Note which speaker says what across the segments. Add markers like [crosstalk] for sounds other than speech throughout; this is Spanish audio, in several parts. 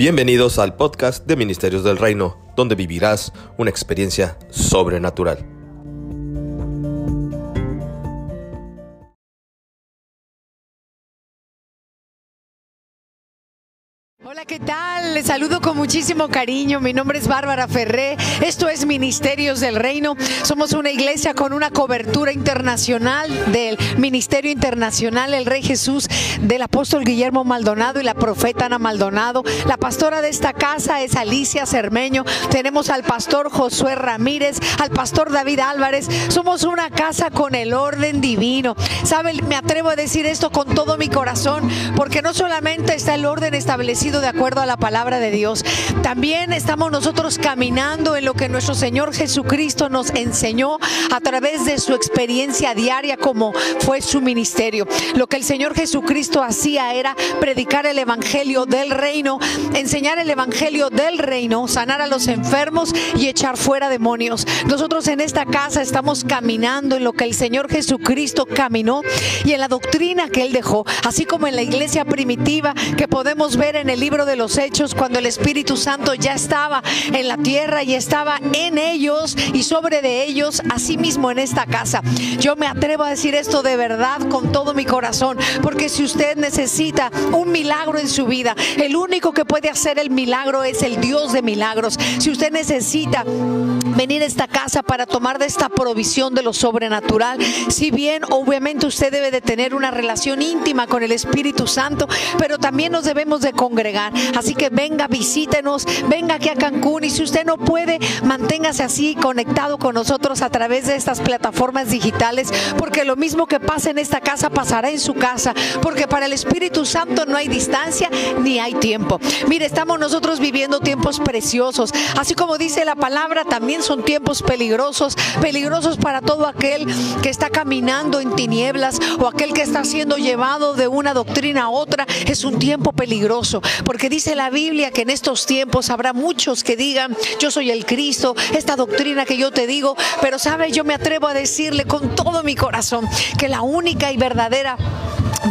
Speaker 1: Bienvenidos al podcast de Ministerios del Reino, donde vivirás una experiencia sobrenatural.
Speaker 2: ¿Qué tal? Les saludo con muchísimo cariño. Mi nombre es Bárbara Ferré. Esto es Ministerios del Reino. Somos una iglesia con una cobertura internacional del Ministerio Internacional El Rey Jesús, del apóstol Guillermo Maldonado y la profeta Ana Maldonado. La pastora de esta casa es Alicia Cermeño. Tenemos al pastor Josué Ramírez, al pastor David Álvarez. Somos una casa con el orden divino. ¿Saben? Me atrevo a decir esto con todo mi corazón, porque no solamente está el orden establecido de acuerdo a la palabra de Dios. También estamos nosotros caminando en lo que nuestro Señor Jesucristo nos enseñó a través de su experiencia diaria como fue su ministerio. Lo que el Señor Jesucristo hacía era predicar el Evangelio del reino, enseñar el Evangelio del reino, sanar a los enfermos y echar fuera demonios. Nosotros en esta casa estamos caminando en lo que el Señor Jesucristo caminó y en la doctrina que Él dejó, así como en la iglesia primitiva que podemos ver en el libro de los Hechos cuando el Espíritu Santo ya estaba en la tierra y estaba en ellos y sobre de ellos, así mismo en esta casa. Yo me atrevo a decir esto de verdad con todo mi corazón, porque si usted necesita un milagro en su vida, el único que puede hacer el milagro es el Dios de milagros. Si usted necesita venir a esta casa para tomar de esta provisión de lo sobrenatural, si bien obviamente usted debe de tener una relación íntima con el Espíritu Santo, pero también nos debemos de congregar Así que venga, visítenos, venga aquí a Cancún. Y si usted no puede, manténgase así conectado con nosotros a través de estas plataformas digitales, porque lo mismo que pasa en esta casa pasará en su casa, porque para el Espíritu Santo no hay distancia ni hay tiempo. Mire, estamos nosotros viviendo tiempos preciosos, así como dice la palabra, también son tiempos peligrosos, peligrosos para todo aquel que está caminando en tinieblas o aquel que está siendo llevado de una doctrina a otra, es un tiempo peligroso porque dice la Biblia que en estos tiempos habrá muchos que digan, yo soy el Cristo, esta doctrina que yo te digo, pero sabe, yo me atrevo a decirle con todo mi corazón que la única y verdadera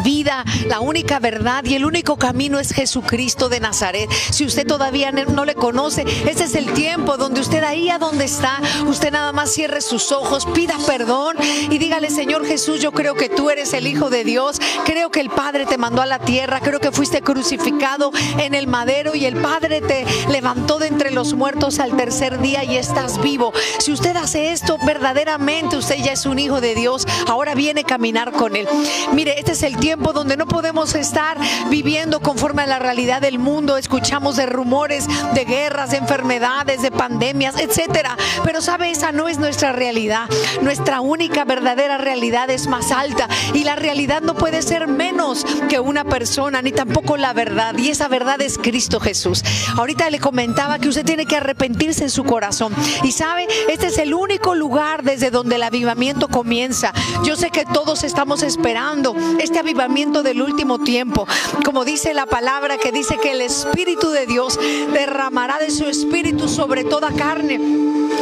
Speaker 2: vida, la única verdad y el único camino es Jesucristo de Nazaret. Si usted todavía no le conoce, ese es el tiempo donde usted ahí a donde está, usted nada más cierre sus ojos, pida perdón y dígale, Señor Jesús, yo creo que tú eres el Hijo de Dios, creo que el Padre te mandó a la tierra, creo que fuiste crucificado en el madero y el Padre te levantó de entre los muertos al tercer día y estás vivo. Si usted hace esto verdaderamente, usted ya es un hijo de Dios, ahora viene a caminar con Él. Mire, este es el tiempo donde no podemos estar viviendo conforme a la realidad del mundo. Escuchamos de rumores de guerras, de enfermedades, de pandemias, etcétera. Pero sabe, esa no es nuestra realidad. Nuestra única verdadera realidad es más alta y la realidad no puede ser menos que una persona, ni tampoco la verdad. Y esa verdad es Cristo Jesús. Ahorita le comentaba que usted tiene que arrepentirse en su corazón. Y sabe, este es el único lugar desde donde el avivamiento comienza. Yo sé que todos estamos esperando este avivamiento del último tiempo. Como dice la palabra que dice que el Espíritu de Dios derramará de su Espíritu sobre toda carne.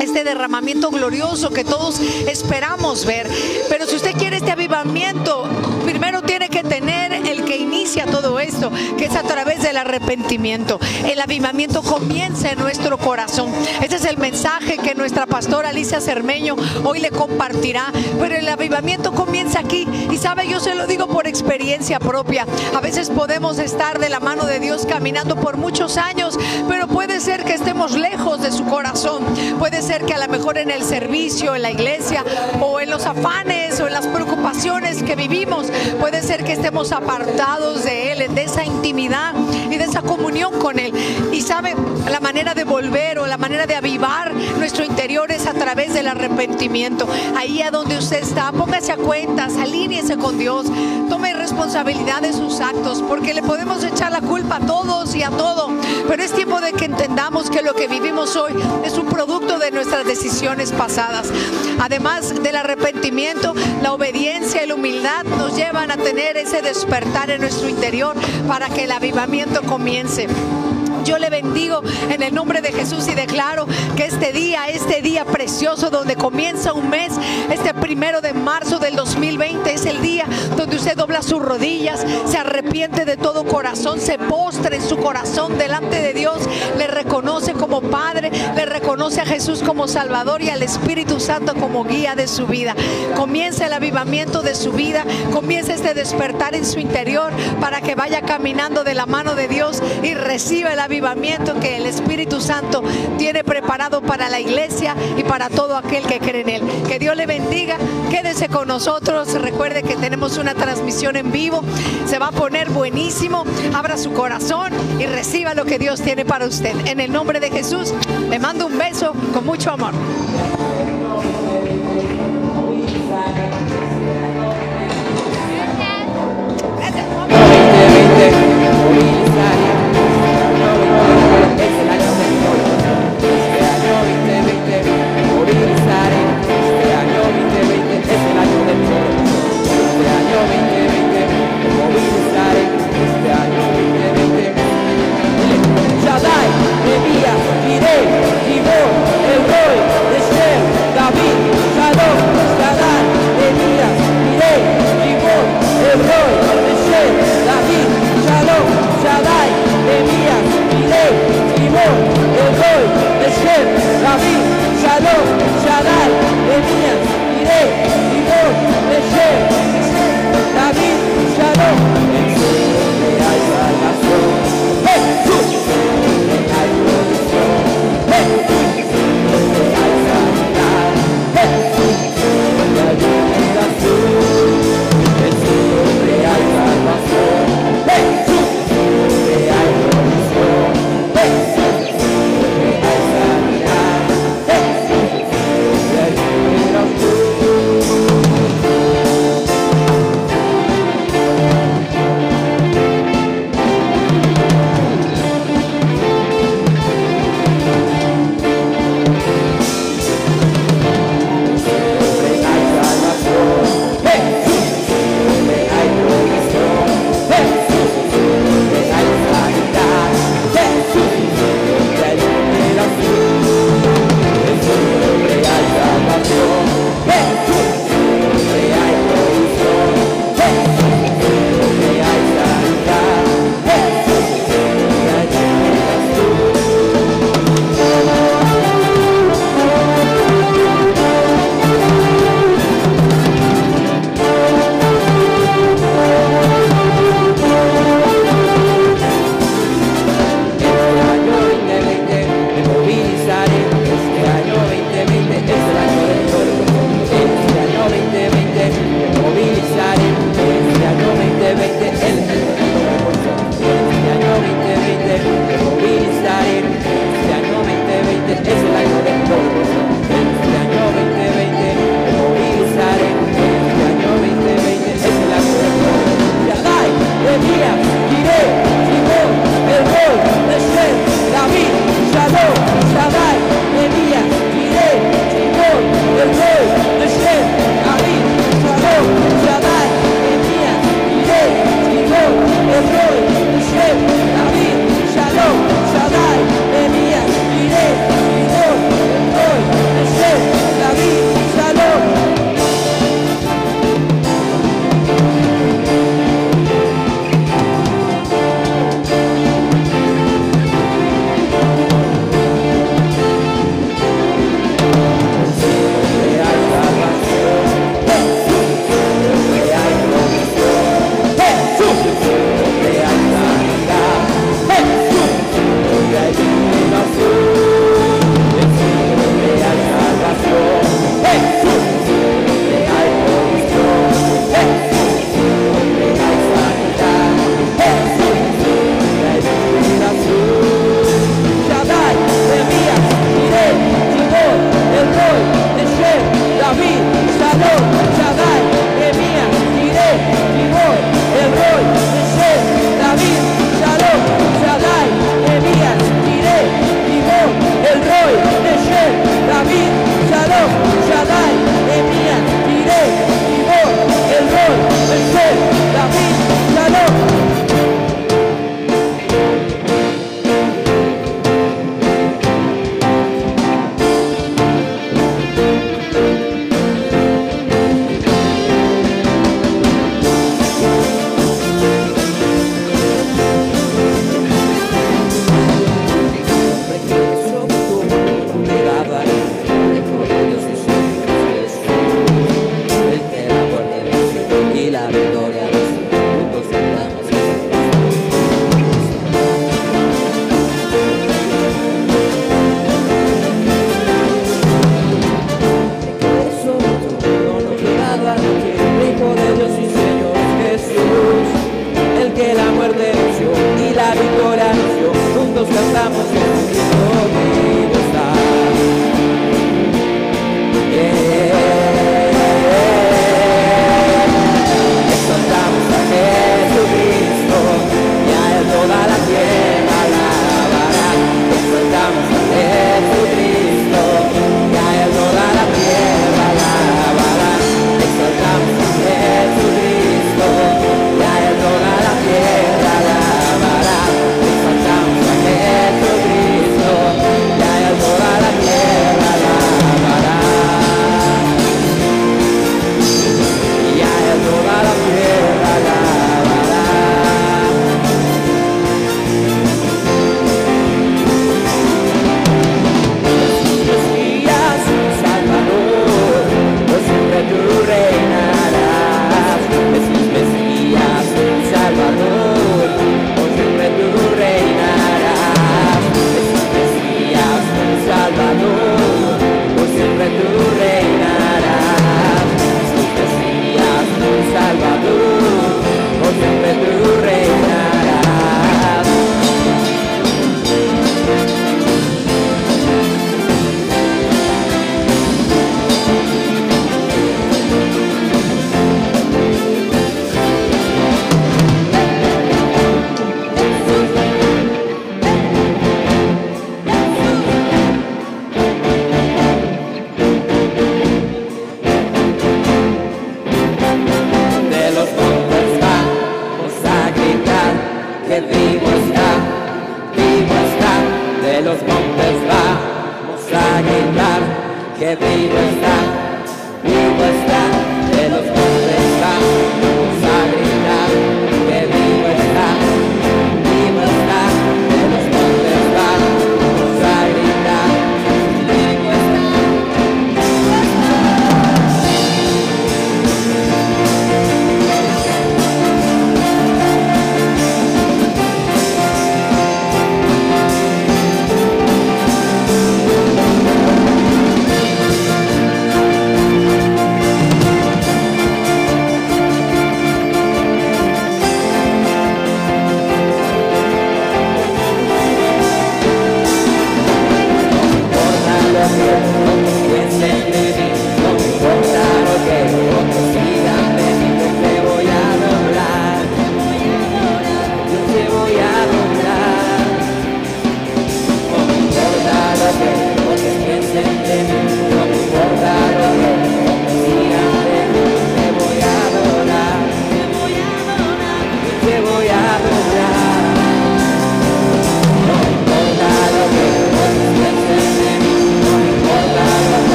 Speaker 2: Este derramamiento glorioso que todos esperamos ver. Pero si usted quiere este avivamiento, primero tiene que tener el inicia todo esto, que es a través del arrepentimiento. El avivamiento comienza en nuestro corazón. Ese es el mensaje que nuestra pastora Alicia Cermeño hoy le compartirá. Pero el avivamiento comienza aquí. Y sabe, yo se lo digo por experiencia propia. A veces podemos estar de la mano de Dios caminando por muchos años, pero puede ser que estemos lejos de su corazón. Puede ser que a lo mejor en el servicio, en la iglesia o en los afanes o en las preocupaciones que vivimos, puede ser que estemos apartados de Él, de esa intimidad y de esa comunión con Él. Y sabe, la manera de volver o la manera de avivar nuestro interior es a través del arrepentimiento. Ahí a donde usted está, póngase a cuentas, alíñese con Dios, tome responsabilidad de sus actos, porque le podemos echar la culpa a todos y a todo. Pero es tiempo de que entendamos que lo que vivimos hoy es un producto de nuestras decisiones pasadas. Además del arrepentimiento, la obediencia y la humildad nos llevan a tener ese despertar en nuestro interior para que el avivamiento comience.
Speaker 3: Yo le bendigo en el nombre de Jesús y declaro que este día, este día precioso donde comienza un mes, este primero de marzo del 2020 es el día donde usted dobla sus rodillas, se arrepiente de todo corazón, se postra en su corazón delante de Dios, le reconoce como Padre, le reconoce a Jesús como Salvador y al Espíritu Santo como guía de su vida. Comienza el avivamiento de su vida, comienza este despertar en su interior para que vaya caminando de la mano de Dios y reciba el que el Espíritu Santo tiene preparado para la iglesia y para todo aquel que cree en él. Que Dios le bendiga, quédese con nosotros, recuerde que tenemos una transmisión en vivo, se va a poner buenísimo, abra su corazón y reciba lo que Dios tiene para usted. En el nombre de Jesús, le mando un beso con mucho amor. David, Shalom, Shaddai, Emías, Mire, Simón, Egoy, Esher, David, Shalom, Shaddai, Emías, Mire, Simón, Esher, David, Shalom,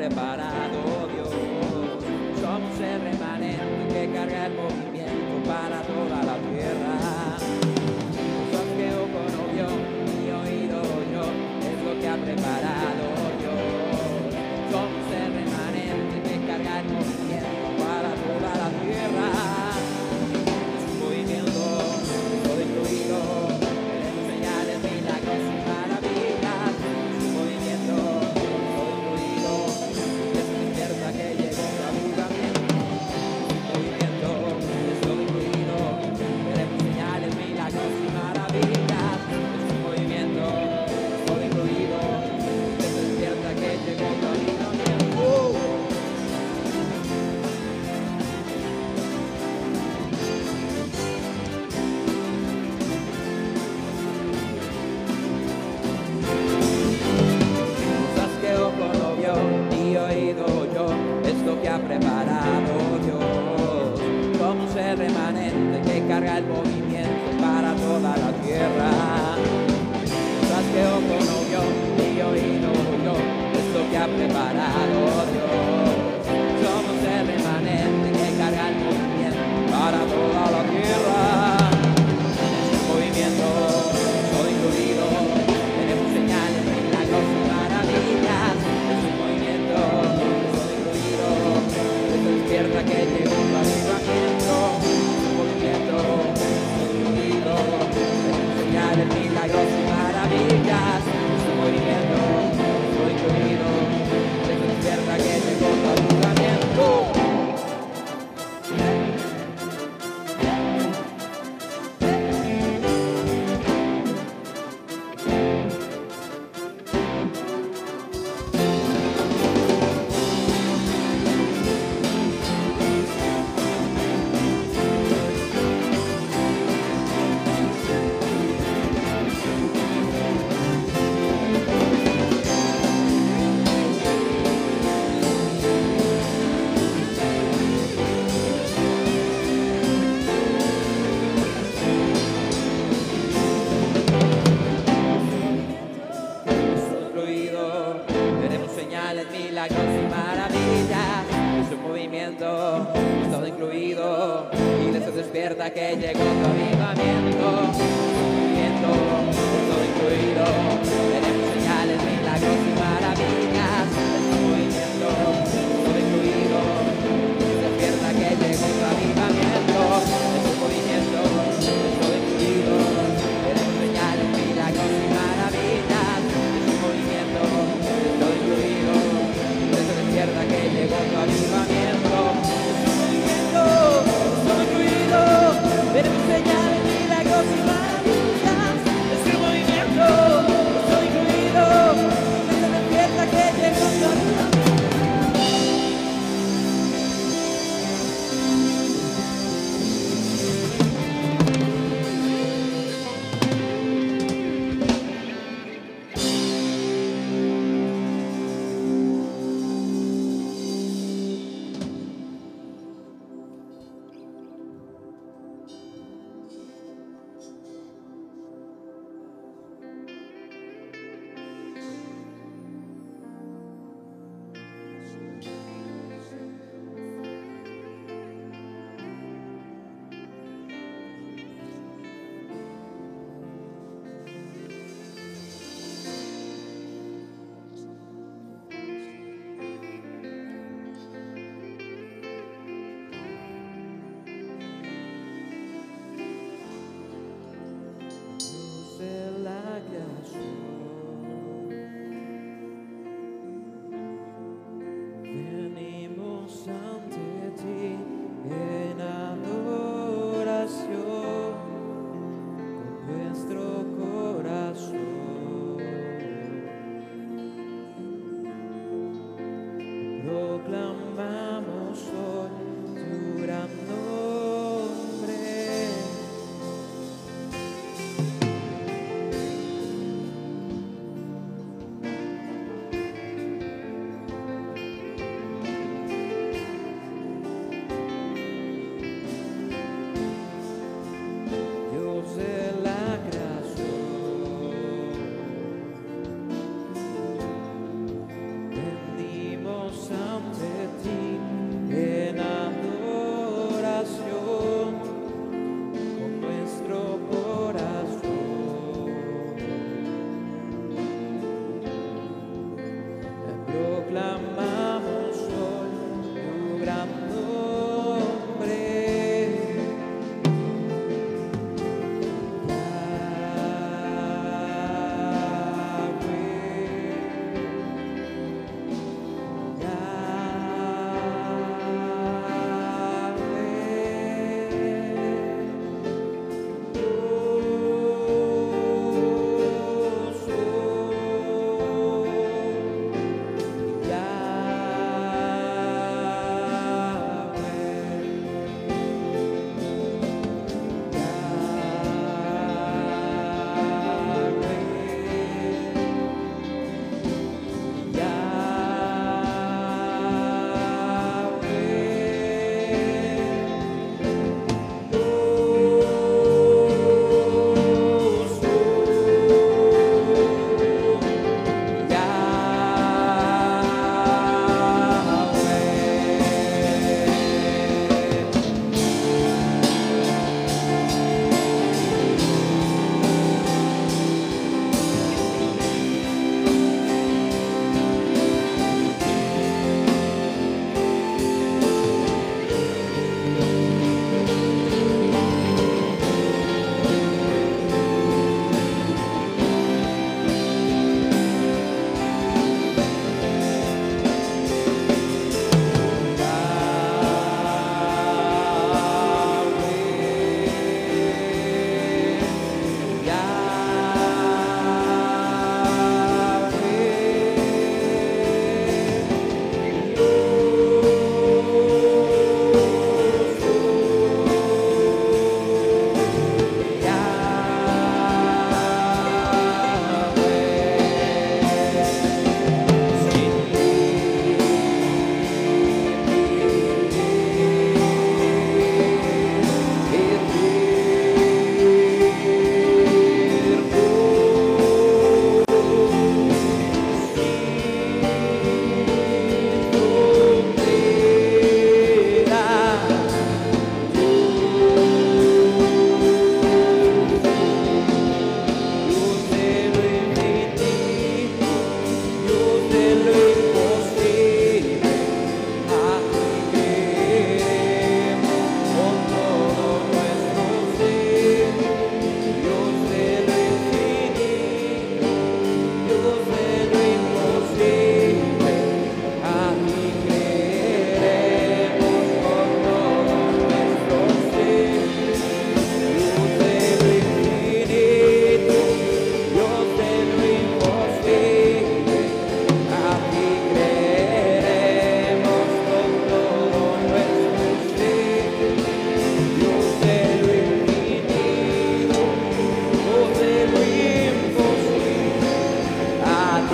Speaker 3: preparado Iglesia despierta que llegó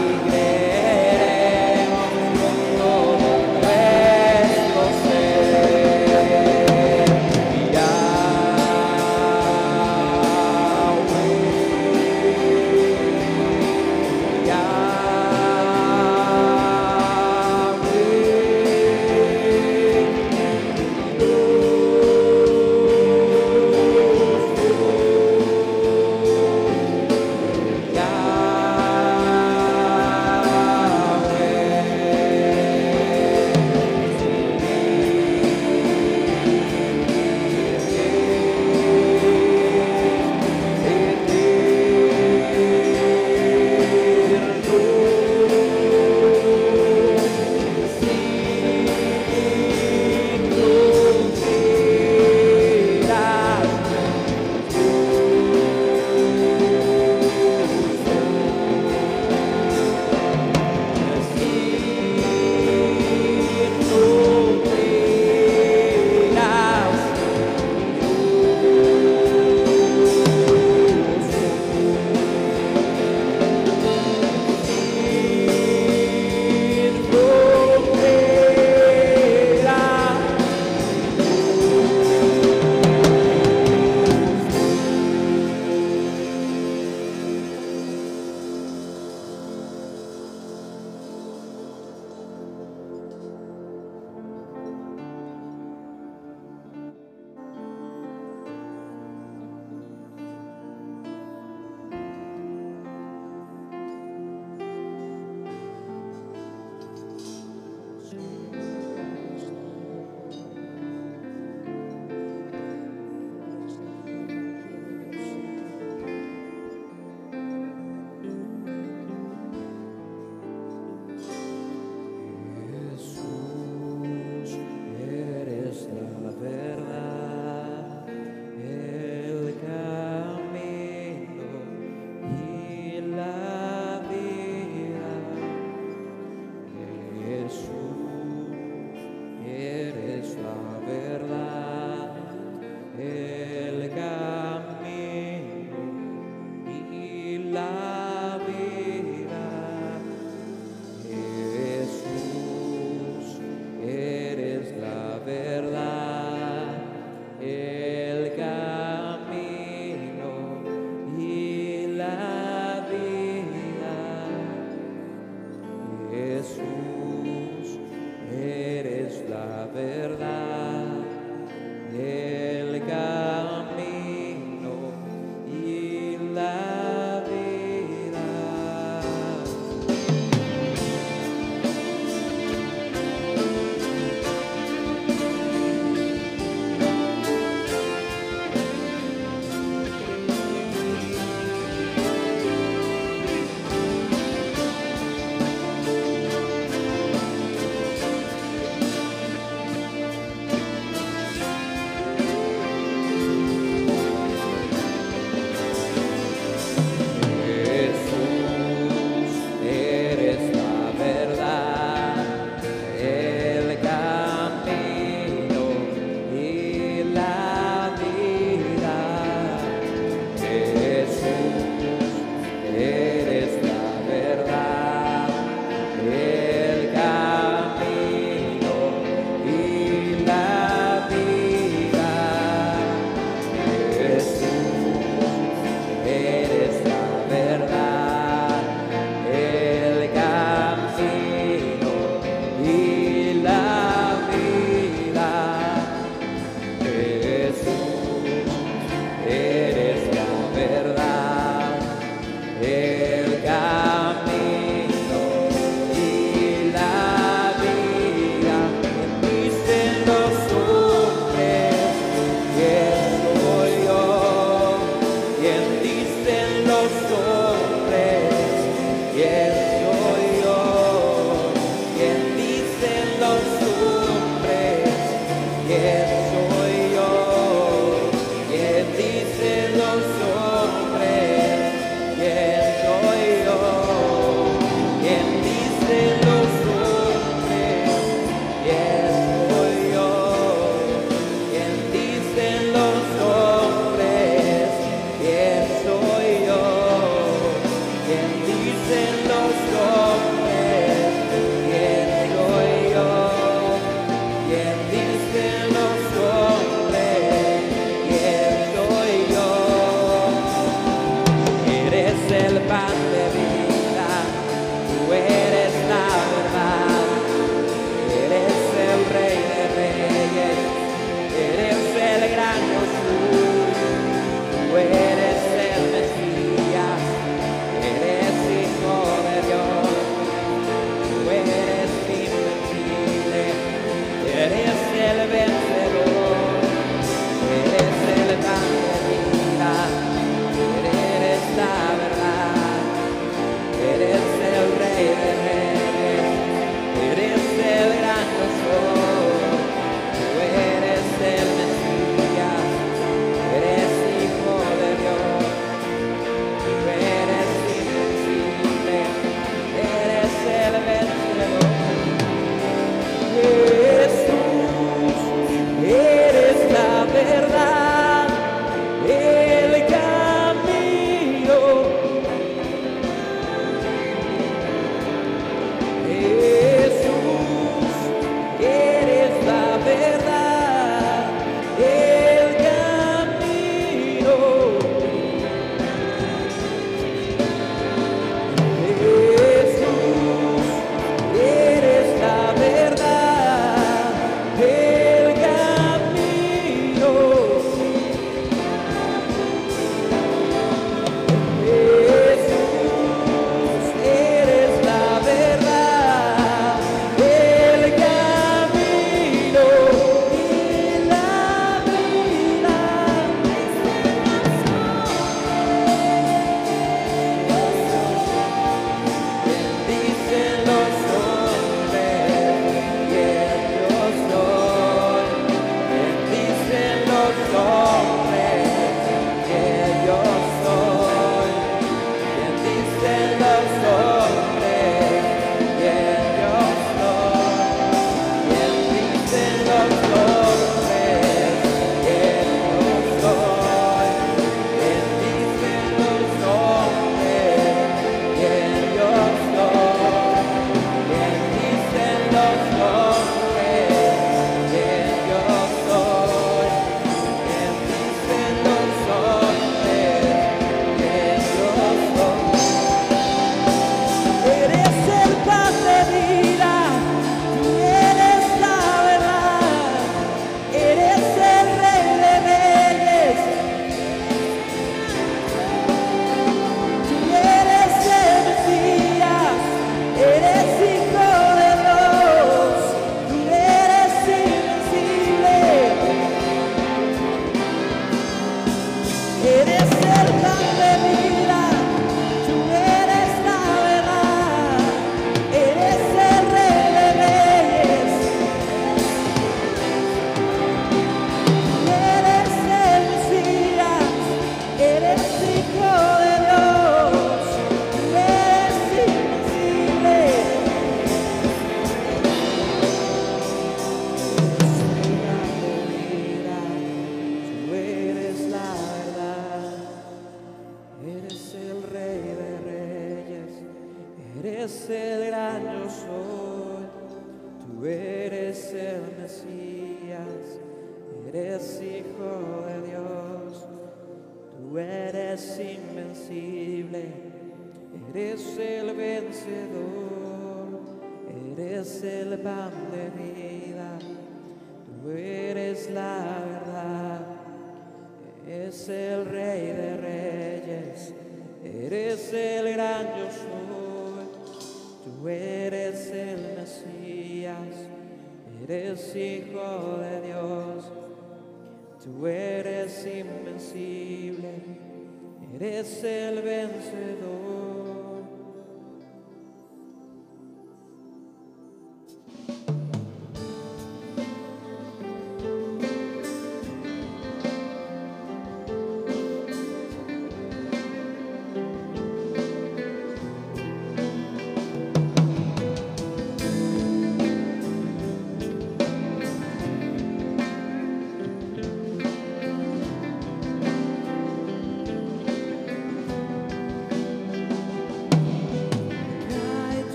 Speaker 3: alegre.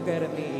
Speaker 3: Fruto germinará.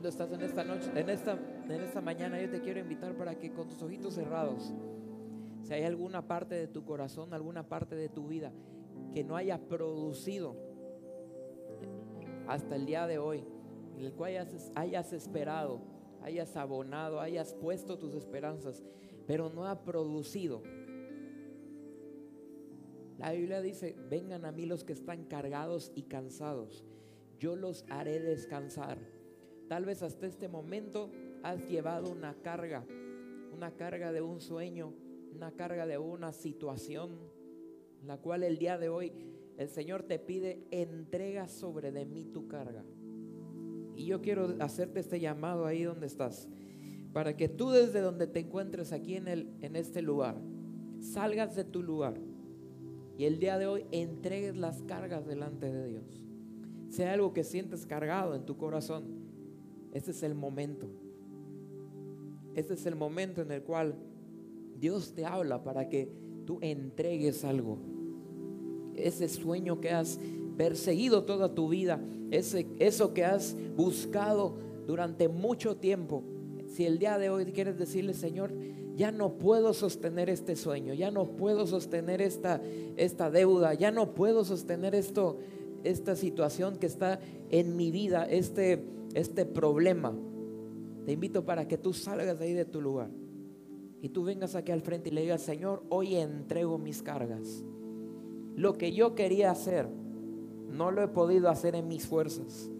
Speaker 4: Cuando estás en esta noche, en esta, en esta mañana, yo te quiero invitar para que con tus ojitos cerrados, si hay alguna parte de tu corazón, alguna parte de tu vida que no haya producido hasta el día de hoy, en el cual hayas, hayas esperado, hayas abonado, hayas puesto tus esperanzas, pero no ha producido. La Biblia dice, vengan a mí los que están cargados y cansados, yo los haré descansar. Tal vez hasta este momento has llevado una carga, una carga de un sueño, una carga de una situación, la cual el día de hoy el Señor te pide, entrega sobre de mí tu carga. Y yo quiero hacerte este llamado ahí donde estás, para que tú desde donde te encuentres aquí en, el, en este lugar, salgas de tu lugar y el día de hoy entregues las cargas delante de Dios. Sea algo que sientes cargado en tu corazón, este es el momento. Este es el momento en el cual Dios te habla para que tú entregues algo. Ese sueño que has perseguido toda tu vida, ese, eso que has buscado durante mucho tiempo. Si el día de hoy quieres decirle, Señor, ya no puedo sostener este sueño, ya no puedo sostener esta, esta deuda, ya no puedo sostener esto, esta situación que está en mi vida, este, este problema. Te invito para que tú salgas de ahí de tu lugar y tú vengas aquí al frente y le digas, Señor, hoy entrego mis cargas. Lo que yo quería hacer, no lo he podido hacer en mis fuerzas.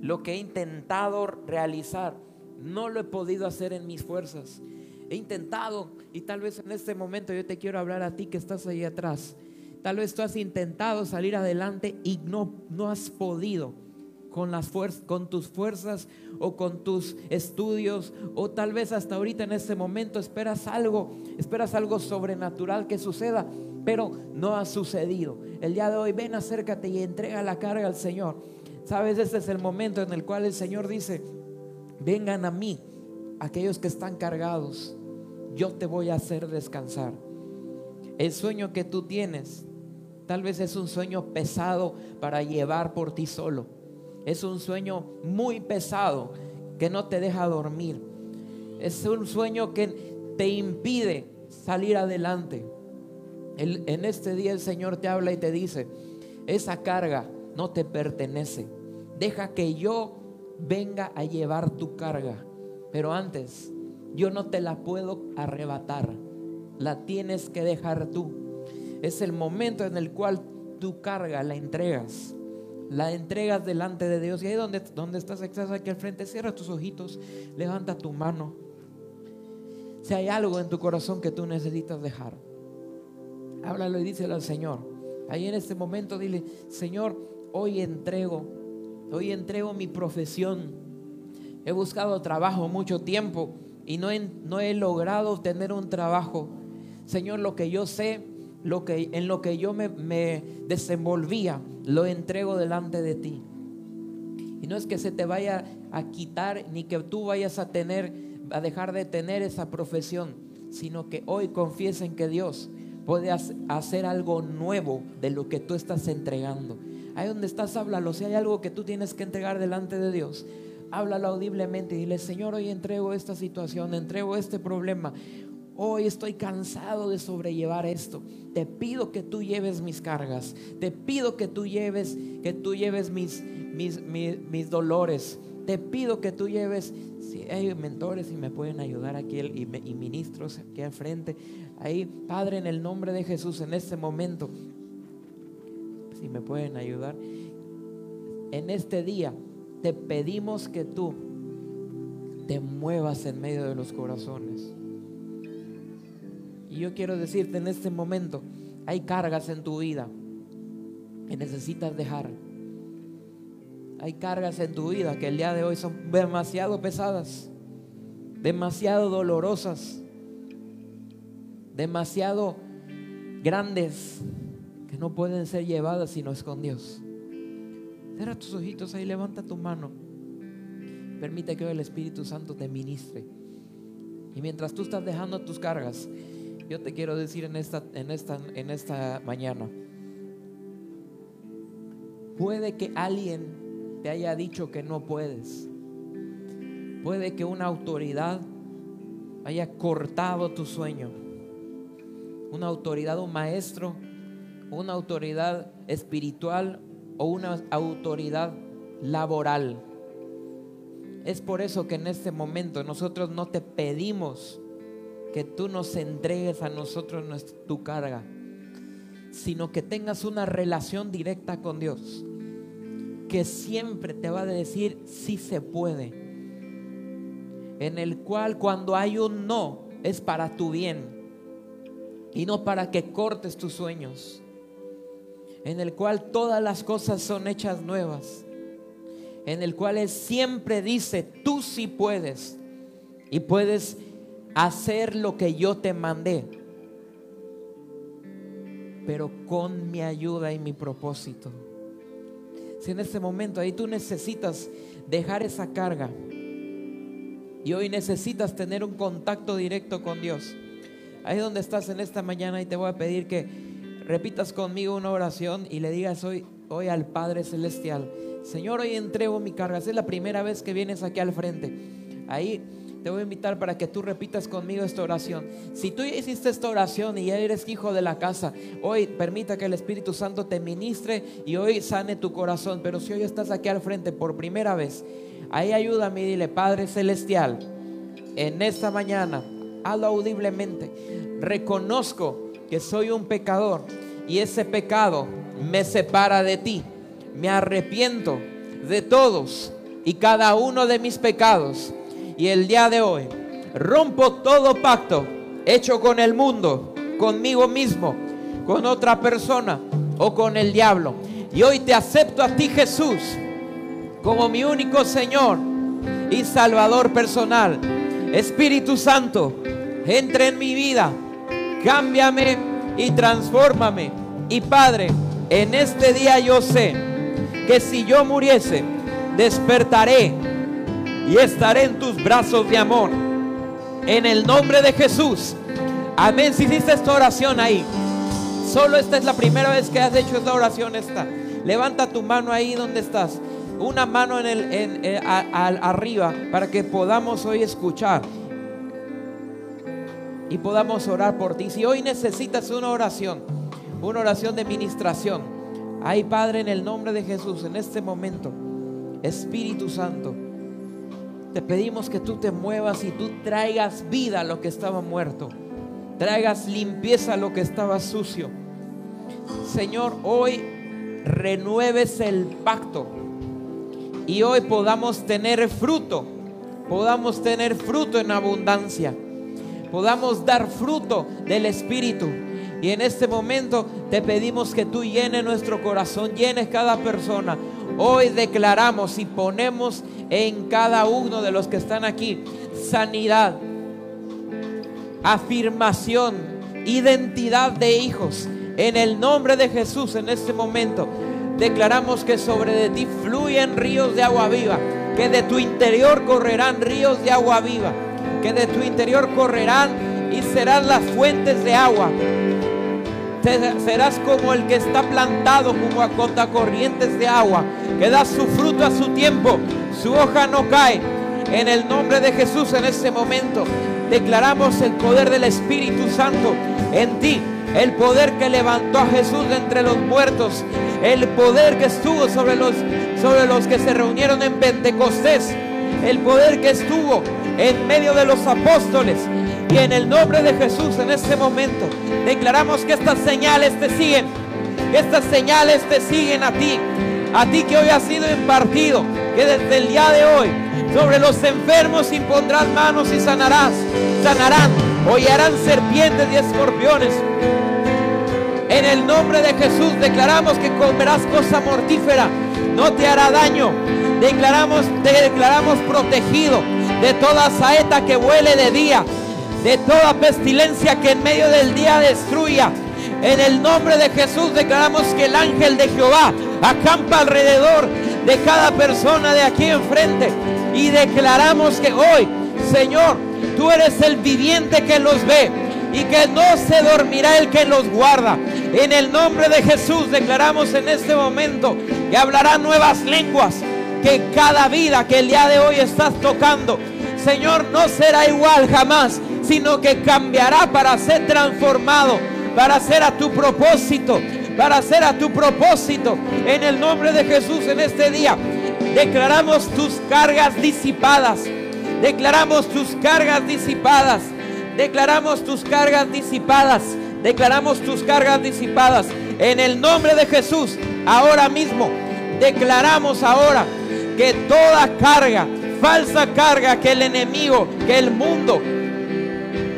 Speaker 4: Lo que he intentado realizar, no lo he podido hacer en mis fuerzas. He intentado, y tal vez en este momento yo te quiero hablar a ti que estás ahí atrás. Tal vez tú has intentado salir adelante y no, no has podido con, las con tus fuerzas o con tus estudios o tal vez hasta ahorita en este momento esperas algo, esperas algo sobrenatural que suceda, pero no ha sucedido. El día de hoy ven, acércate y entrega la carga al Señor. Sabes, este es el momento en el cual el Señor dice, vengan a mí aquellos que están cargados, yo te voy a hacer descansar. El sueño que tú tienes, tal vez es un sueño pesado para llevar por ti solo. Es un sueño muy pesado que no te deja dormir. Es un sueño que te impide salir adelante. El- en este día el Señor te habla y te dice, esa carga no te pertenece. Deja que yo venga a llevar tu carga. Pero antes, yo no te la puedo arrebatar. La tienes que dejar tú. Es el momento en el cual tu carga la entregas. La entregas delante de Dios. Y ahí donde, estás, estás aquí al frente, cierra tus ojitos, levanta tu mano. Si hay algo en tu corazón que tú necesitas dejar, háblalo y díselo al Señor. Ahí en este momento dile, Señor, hoy entrego, hoy entrego mi profesión. He buscado trabajo mucho tiempo y no he, no he logrado tener un trabajo. Señor, lo que yo sé, lo que, en lo que yo me, desenvolvía, lo entrego delante de ti. Y no es que se te vaya a quitar ni que tú vayas a tener, a dejar de tener esa profesión, sino que hoy confiesen que Dios puede hac- hacer algo nuevo de lo que tú estás entregando. Ahí donde estás, háblalo. Si hay algo que tú tienes que entregar delante de Dios, háblalo audiblemente y dile, Señor, hoy entrego esta situación, entrego este problema. Hoy estoy cansado de sobrellevar esto. Te pido que tú lleves mis cargas. Te pido que tú lleves, que tú lleves mis, mis, mis, dolores. Te pido que tú lleves, si hay mentores y me pueden ayudar aquí y, y ministros aquí al frente. Ahí, Padre, en el nombre de Jesús, en este momento, si me pueden ayudar, en este día te pedimos que tú te muevas en medio de los corazones. Y yo quiero decirte en este momento, hay cargas en tu vida que necesitas dejar. Hay cargas en tu vida que el día de hoy son demasiado pesadas, demasiado dolorosas, demasiado grandes, que no pueden ser llevadas si no es con Dios. Cierra tus ojitos ahí, levanta tu mano. Permite que el Espíritu Santo te ministre. Y mientras tú estás dejando tus cargas, yo te quiero decir en esta, en esta, en esta mañana, puede que alguien te haya dicho que no puedes. Puede que una autoridad haya cortado tu sueño. Una autoridad, un maestro, una autoridad espiritual o una autoridad laboral. Es por eso que en este momento nosotros no te pedimos que tú nos entregues a nosotros nuestra- tu carga, sino que tengas una relación directa con Dios, que siempre te va a decir si se puede, en el cual cuando hay un no es para tu bien y no para que cortes tus sueños, en el cual todas las cosas son hechas nuevas en el cual Él siempre dice, tú sí puedes y puedes hacer lo que yo te mandé, pero con mi ayuda y mi propósito. Si en este momento ahí tú necesitas dejar esa carga y hoy necesitas tener un contacto directo con Dios, ahí donde estás en esta mañana y te voy a pedir que repitas conmigo una oración y le digas hoy, hoy al Padre Celestial, Señor, hoy entrego mi carga. Esa es la primera vez que vienes aquí al frente. Ahí te voy a invitar para que tú repitas conmigo esta oración. Si tú hiciste esta oración y ya eres hijo de la casa, hoy permita que el Espíritu Santo te ministre y hoy sane tu corazón. Pero si hoy estás aquí al frente por primera vez, ahí ayúdame y dile, Padre Celestial, en esta mañana, hazlo audiblemente. Reconozco que soy un pecador y ese pecado me separa de ti. Me arrepiento de todos y cada uno de mis pecados. Y el día de hoy rompo todo pacto hecho con el mundo, conmigo mismo, con otra persona o con el diablo. Y hoy te acepto a ti Jesús como mi único Señor y Salvador personal. Espíritu Santo, entra en mi vida, cámbiame y transfórmame. Y Padre, en este día yo sé que si yo muriese, despertaré y estaré en tus brazos de amor. En el nombre de Jesús. Amén. Si hiciste esta oración ahí, solo esta es la primera vez que has hecho esta oración esta. Levanta tu mano ahí donde estás. Una mano en el, en- eh, arriba para que podamos hoy escuchar y podamos orar por ti. Si hoy necesitas una oración, una oración de ministración, ay Padre, en el nombre de Jesús, en este momento, Espíritu Santo, te pedimos que tú te muevas y tú traigas vida a lo que estaba muerto, traigas limpieza a lo que estaba sucio. Señor, hoy renueves el pacto y hoy podamos tener fruto, podamos tener fruto en abundancia. podamos dar fruto del Espíritu. Y en este momento te pedimos que tú llenes nuestro corazón, llenes cada persona. Hoy declaramos y ponemos en cada uno de los que están aquí sanidad, afirmación, identidad de hijos. En el nombre de Jesús en este momento declaramos que sobre de ti fluyen ríos de agua viva, que de tu interior correrán ríos de agua viva, que de tu interior correrán y serán las fuentes de agua. Serás como el que está plantado como a contra corrientes de agua, que da su fruto a su tiempo, su hoja no cae. En el nombre de Jesús en este momento declaramos el poder del Espíritu Santo en ti, el poder que levantó a Jesús de entre los muertos, el poder que estuvo sobre los, sobre los que se reunieron en Pentecostés, el poder que estuvo en medio de los apóstoles. Y en el nombre de Jesús en este momento declaramos que estas señales te siguen, estas señales te siguen a ti, a ti que hoy has sido impartido, que desde el día de hoy sobre los enfermos impondrás manos y sanarás, sanarán, hollarán serpientes y escorpiones. En el nombre de Jesús declaramos que comerás cosa mortífera, no te hará daño. Declaramos, te declaramos protegido de toda saeta que vuele de día, de toda pestilencia que en medio del día destruya. En el nombre de Jesús declaramos que el ángel de Jehová acampa alrededor de cada persona de aquí enfrente. Y declaramos que hoy, Señor, tú eres el viviente que los ve y que no se dormirá el que los guarda. En el nombre de Jesús declaramos en este momento que hablarán nuevas lenguas, que cada vida que el día de hoy estás tocando, Señor, no será igual jamás, sino que cambiará para ser transformado, para ser a tu propósito, para ser a tu propósito. En el nombre de Jesús en este día declaramos tus cargas disipadas. Declaramos tus cargas disipadas. Declaramos tus cargas disipadas. Declaramos tus cargas disipadas. En el nombre de Jesús, ahora mismo, declaramos ahora que toda carga, falsa carga que el enemigo, que el mundo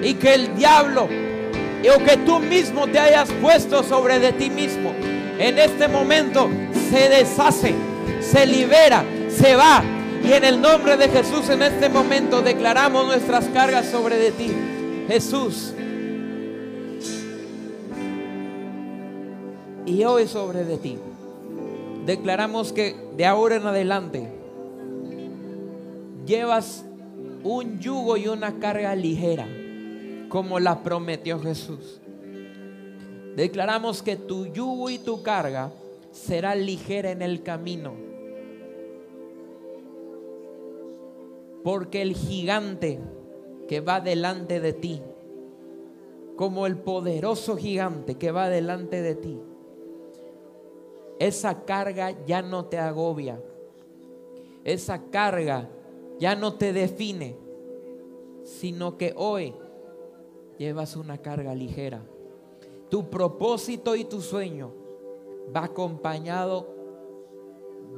Speaker 4: y que el diablo o que tú mismo te hayas puesto sobre de ti mismo, en este momento se deshace, se libera, se va. Y en el nombre de Jesús en este momento declaramos nuestras cargas sobre de ti. Jesús. Y hoy sobre de ti. Declaramos que de ahora en adelante llevas un yugo y una carga ligera, como la prometió Jesús. Declaramos que tu yugo y tu carga será ligera en el camino. Porque el gigante que va delante de ti, como el poderoso gigante que va delante de ti, esa carga ya no te agobia. Esa carga ya no te define, sino que hoy llevas una carga ligera. Tu propósito y tu sueño va acompañado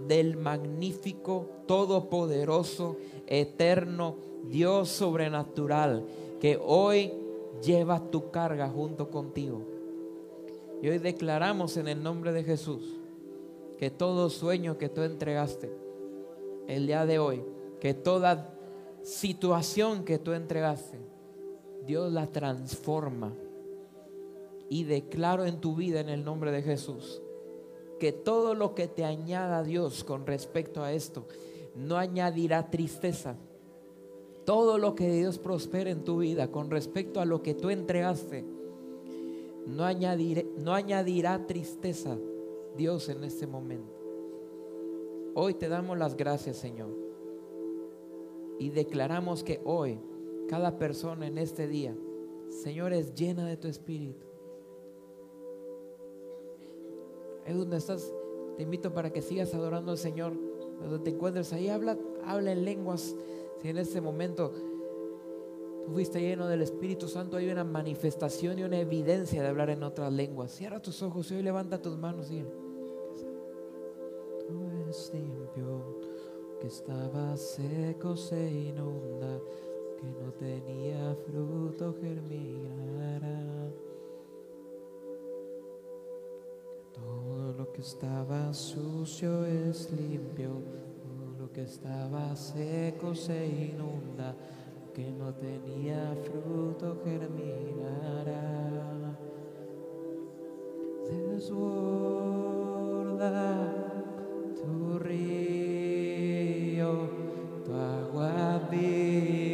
Speaker 4: del magnífico, todopoderoso, eterno Dios sobrenatural que hoy lleva tu carga junto contigo. Y hoy declaramos en el nombre de Jesús que todo sueño que tú entregaste el día de hoy, que toda situación que tú entregaste, Dios la transforma. Y declaro en tu vida en el nombre de Jesús que todo lo que te añada Dios con respecto a esto no añadirá tristeza. Todo lo que Dios prospere en tu vida con respecto a lo que tú entregaste no, no añadirá tristeza Dios en este momento. Hoy te damos las gracias, Señor. Y declaramos que hoy cada persona en este día, Señor, es llena de tu espíritu. Ahí donde estás, te invito para que sigas adorando al Señor. Donde te encuentres ahí, habla, habla en lenguas. Si en este momento tú fuiste lleno del Espíritu Santo, hay una manifestación y una evidencia de hablar en otras lenguas. Cierra tus ojos y hoy levanta tus manos y Todo es limpio, que estaba seco se inunda. Que no tenía fruto germinará. Todo lo que estaba sucio es limpio, todo lo que estaba seco se inunda, que no tenía fruto germinará. Desborda tu río, tu agua viva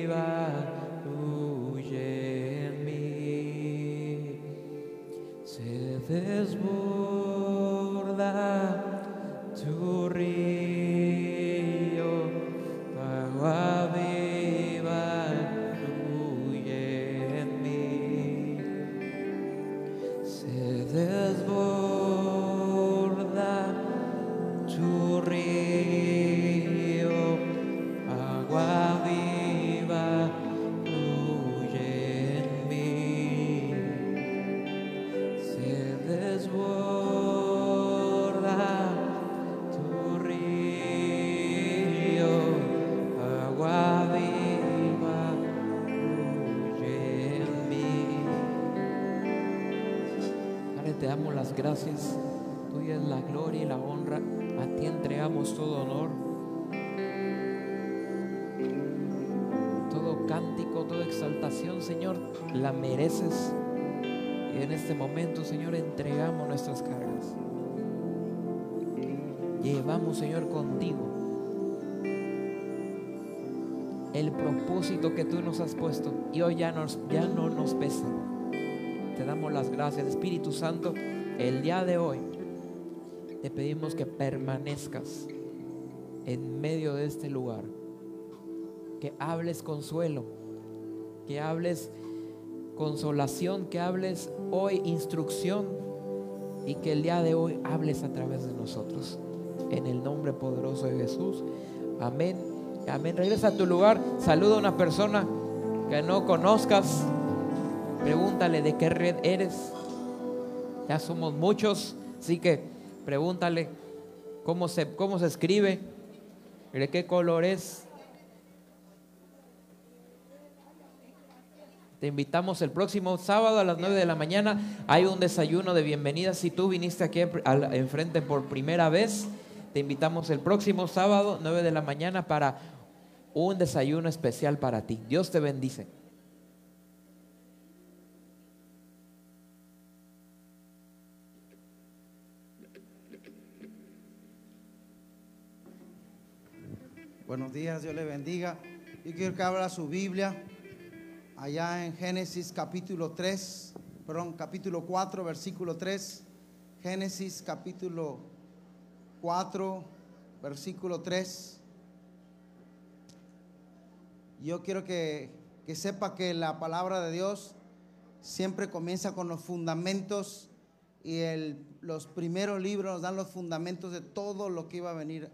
Speaker 4: Se desborda todo honor. Todo cántico, toda exaltación, Señor, la mereces. Y en este momento, Señor, entregamos nuestras cargas. Llevamos, Señor, contigo el propósito que tú nos has puesto. Y hoy ya, nos, ya no nos pesa. Te damos las gracias, Espíritu Santo. El día de hoy te pedimos que permanezcas en medio de este lugar. Que hables consuelo, que hables consolación, que hables hoy instrucción y que el día de hoy hables a través de nosotros. En el nombre poderoso de Jesús. Amén. Amén. Regresa a tu lugar. Saluda a una persona que no conozcas. Pregúntale de qué red eres. Ya somos muchos, así que pregúntale cómo se, cómo se escribe, de qué color es. Te invitamos el próximo sábado a las 9 de la mañana. Hay un desayuno de bienvenida. Si tú viniste aquí enfrente por primera vez, te invitamos el próximo sábado, 9 de la mañana, para un desayuno especial para ti. Dios te bendice.
Speaker 5: Buenos días, Dios le bendiga. Yo quiero que abra su Biblia allá en Génesis capítulo 3, perdón, capítulo 4, versículo 3. Génesis capítulo 4, versículo 3. Yo quiero que, sepa que la palabra de Dios siempre comienza con los fundamentos y el- los primeros libros nos dan los fundamentos de todo lo que iba a venir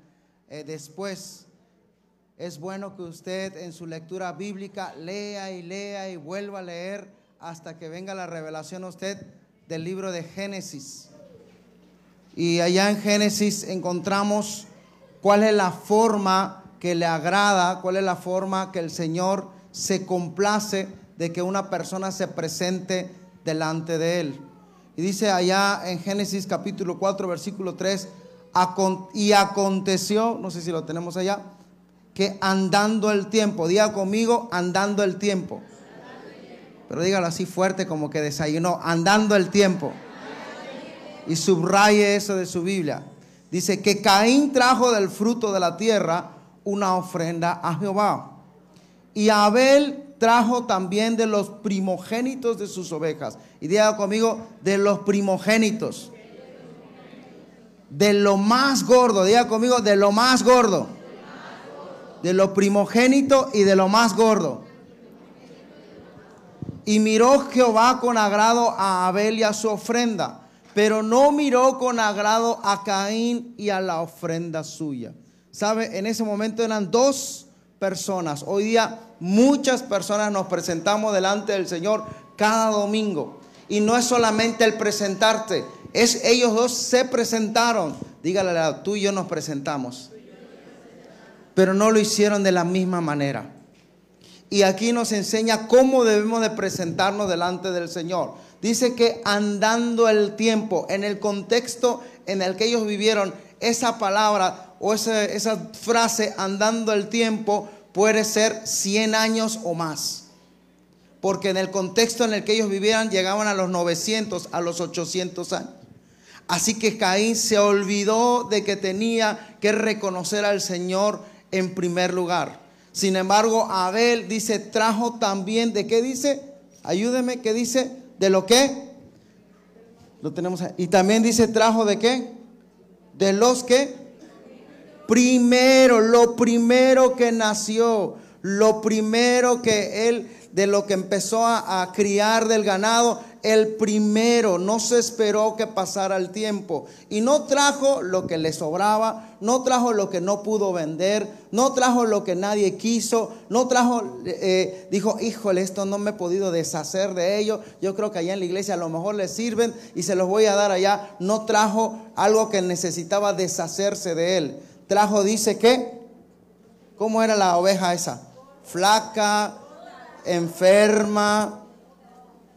Speaker 5: eh, después. Es bueno que usted en su lectura bíblica lea y lea y vuelva a leer hasta que venga la revelación a usted del libro de Génesis. Y allá en Génesis encontramos cuál es la forma que le agrada, cuál es la forma que el Señor se complace de que una persona se presente delante de Él. Y dice allá en Génesis capítulo 4, versículo 3, "Acon- y aconteció, no sé si lo tenemos allá, que andando el tiempo, diga conmigo, andando el tiempo. Pero dígalo así fuerte como que desayunó, andando el tiempo. Y subraye eso de su Biblia. Dice que Caín trajo del fruto de la tierra una ofrenda a Jehová. Y Abel trajo también de los primogénitos de sus ovejas. Y diga conmigo, de los primogénitos. De lo más gordo, diga conmigo, de lo más gordo. De lo primogénito y de lo más gordo. Y miró Jehová con agrado a Abel y a su ofrenda, pero no miró con agrado a Caín y a la ofrenda suya. ¿Sabe? En ese momento eran dos personas. Hoy día muchas personas nos presentamos delante del Señor cada domingo. Y no es solamente el presentarte, es ellos dos se presentaron. Dígale, tú y yo nos presentamos. Pero no lo hicieron de la misma manera. Y aquí nos enseña cómo debemos de presentarnos delante del Señor. Dice que andando el tiempo, en el contexto en el que ellos vivieron, esa palabra o esa, esa frase, andando el tiempo, puede ser 100 años o más. Porque en el contexto en el que ellos vivieran llegaban a los 900, a los 800 años. Así que Caín se olvidó de que tenía que reconocer al Señor en primer lugar. Sin embargo, Abel dice, trajo también, ¿de qué dice? Ayúdeme, ¿qué dice? ¿De lo qué? Lo tenemos ahí. Y también dice, trajo de qué? De los que primero, lo primero que nació, lo primero que él, de lo que empezó a, criar del ganado, el primero, no se esperó que pasara el tiempo. Y no trajo lo que le sobraba, no trajo lo que no pudo vender, no trajo lo que nadie quiso, no trajo, eh, dijo, híjole, esto no me he podido deshacer de ello. Yo creo que allá en la iglesia a lo mejor les sirven y se los voy a dar allá. No trajo algo que necesitaba deshacerse de él. Trajo, dice que, ¿cómo era la oveja esa? Flaca, enferma,